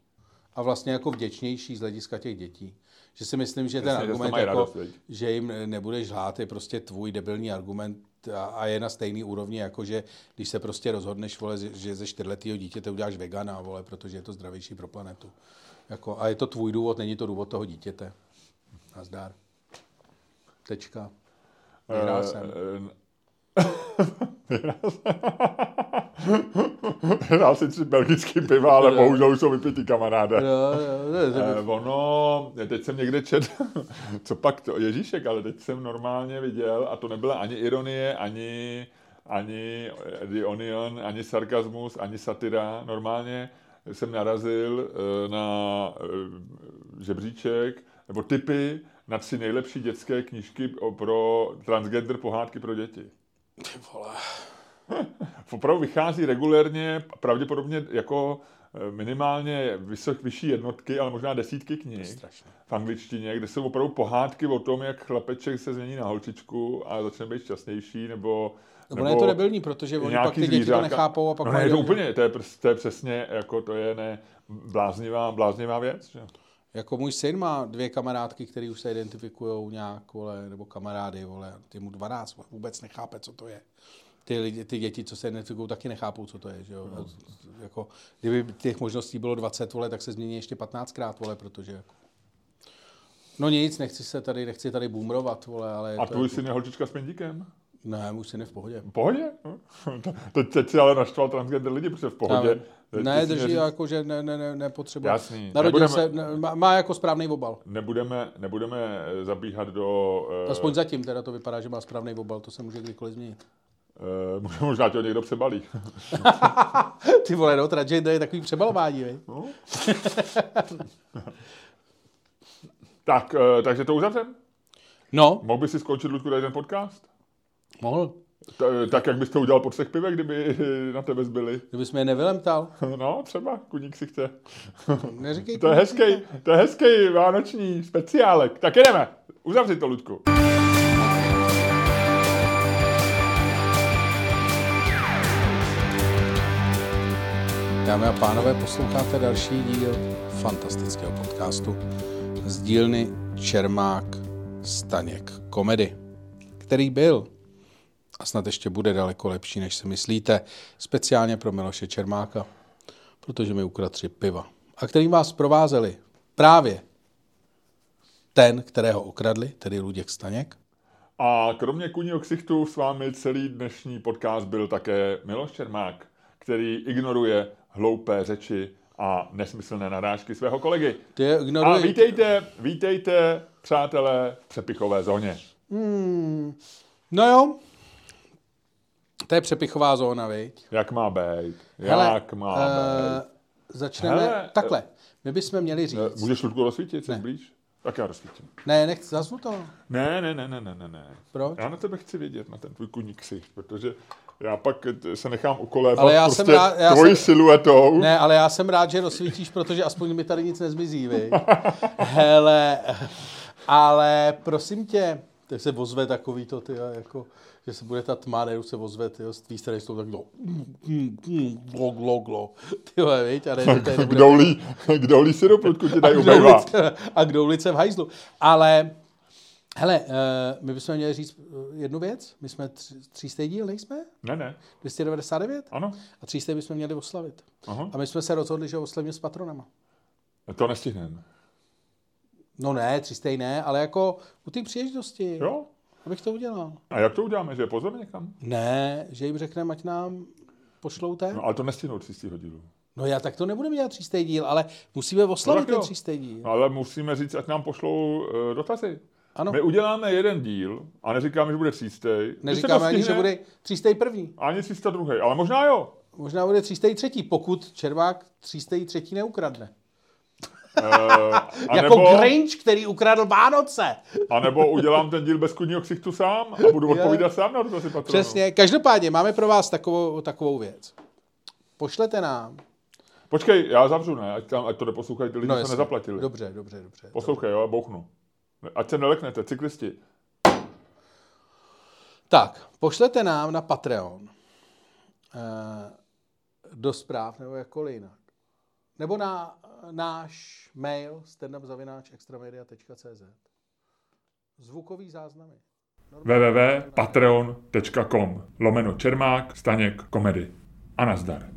A vlastně jako vděčnější z hlediska těch dětí. Že si myslím, že ten Jasně, argument, jako, radost, že jim nebudeš lhát, je prostě tvůj debilní argument a, a je na stejný úrovni, jako že když se prostě rozhodneš, vole, že ze čtyřletého dítěte uděláš vegana, vole, protože je to zdravější pro planetu. Jako, a je to tvůj důvod, není to důvod toho dítěte. Nazdar. Tečka. Vyhrál Eh, jsem. eh, [laughs] Vyhrál si tři belgický piva, ale bohužel už jsou vypitý kamaráde. Jo, jo, jo, Eh, ono, teď jsem někde čet, [laughs] co pak to, Ježíšek, ale teď jsem normálně viděl, a to nebyla ani ironie, ani, ani The Onion, ani sarkazmus, ani satira, normálně jsem narazil eh, na eh, žebříček, nebo typy na tři nejlepší dětské knížky pro transgender pohádky pro děti. Ty vole. [laughs] Opravdu vychází regulérně, pravděpodobně jako eh, minimálně vysok, vyšší jednotky, ale možná desítky knih v angličtině, kde jsou opravdu pohádky o tom, jak chlapeček se změní na holčičku a začne být šťastnější, nebo... No, ono je to debilní, protože oni pak ty děti to zvířátka. nechápou a pak no, ne, to do- úplně, to je, to je přesně, jako to je ne, bláznivá, bláznivá věc, že? Jako můj syn má dvě kamarádky, které už se identifikují nějak, vole, nebo kamarády, vole, ty mu 12, vole, vůbec nechápe, co to je. Ty, lidi, ty děti, co se identifikují, taky nechápou, co to je, že jo. A, jako, kdyby těch možností bylo 20, vole, tak se změní ještě 15krát, vole, protože jako... No nic, nechci se tady, nechci tady boomrovat, vole, ale... A tvůj syn je holčička s pendíkem? Ne, můj syn je v pohodě. V pohodě? Teď, teď si ale naštval transgender lidi, protože v pohodě. Ne, drží neříct- jako, že ne, ne, ne, nepotřebuje. Jasný. Narodil Nebudeme- se, ne, má, má, jako správný obal. Nebudeme, nebudeme eh, zabíhat do... eh, Aspoň zatím teda to vypadá, že má správný obal, to se může kdykoliv změnit. eh, možná tě ho někdo přebalí. [laughs] Ty vole, no, transgender je takový přebalování, vej. No. [laughs] tak, eh, takže to uzavřem? No, Mohl by si skončit, Ludku, tady ten podcast? mohl. T- tak, jak bys to udělal po třech pivech, kdyby na tebe zbyli? Kdybys mě nevylemtal, [laughs] No, třeba, kuník si chce. [laughs] neříkej. To je hezký, to je hezký vánoční speciálek. Tak jedeme. Uzavři to, Ludku. Dámy a pánové, posloucháte další díl fantastického podcastu z dílny Čermák Staněk komedy, který byl a snad ještě bude daleko lepší, než si myslíte, speciálně pro Miloše Čermáka, protože mi ukradl tři piva. A kterým vás provázeli právě ten, kterého okradli, tedy Luděk Staněk, A kromě kuního ksichtu s vámi celý dnešní podcast byl také Miloš Čermák, který ignoruje hloupé řeči a nesmyslné narážky svého kolegy. ty je A ignoruje... vítejte, vítejte, přátelé, v přepichové zóně. No jo, To je přepichová zóna, viď? Jak má být? Hele, Jak má eh, být? začneme Hele, takhle. My bychom měli říct. Eh, Můžeš Ludku rozsvítit, jsi blíž? Tak já rozsvítím. Ne, nech, zaznu to. Ne, ne, ne, ne, ne, ne, ne. Proč? Já na tebe chci vědět, na ten tvůj kuník ksicht, protože já pak eh, se nechám ukolébat Ale já prostě jsem rád- já tvojí jsem- siluetou. Ne, ale já jsem rád, že rozsvítíš, protože aspoň mi tady nic nezmizí, vy. [laughs] Hele, ale prosím tě, tak se ozve takový to, ty, jako, že se bude ta tma, najednou se ozve, ty, z tvý strany jsou tak no, glo, glo, glo, ty viď, a ne, že tady nebude, [laughs] Kdo lí, kdo lí sirup, Ludku, ti dají ulice, a kdo ulice v hajzlu. Ale, hele, uh, my bychom měli říct eh, jednu věc, my jsme tři, třístej díl, nejsme? Ne, ne, 299? ano. A třístej bychom měli oslavit. Aha. A my jsme se rozhodli, že oslavíme s patronama. To nestihneme. No ne, třístej ne, ale jako u té příležitosti, Jo? abych to udělal. A jak to uděláme, že je pozveme někam? Ne, že jim řekneme, ať nám pošlou ten. No No, ale to nestihnou 300 dílu. no já tak to nebudeme dělat třístej díl, ale musíme oslavit tak ten třístej díl. No, ale musíme říct, ať nám pošlou uh, dotazy. Ano, My uděláme jeden díl a neříkáme, že bude 300. neříkáme ani, že bude třístej první. Ani 302, ale možná jo. Možná bude třístej třetí, pokud Červák třístej třetí neukradne. Uh, a Jako Grinch, který ukradl Vánoce. a nebo udělám ten díl bez kudního ksichtu sám a budu odpovídat sám na dotazy patronů. Přesně. Každopádně máme pro vás takovou, takovou věc. Pošlete nám. Počkej, já zavřu, ne? Ať, tam, ať to neposlouchají ty lidi, co jasně. nezaplatili. Dobře, dobře, dobře. Poslouchej, jo, já bouchnu. Ať se neleknete, cyklisti. Tak, pošlete nám na Patreon eh, do zpráv nebo jakkoliv jinak. Nebo na náš mail standupzavináč extramedia.cz Zvukový záznamy. www.patreon.com lomeno Čermák, Staněk, Komedy. A nazdar.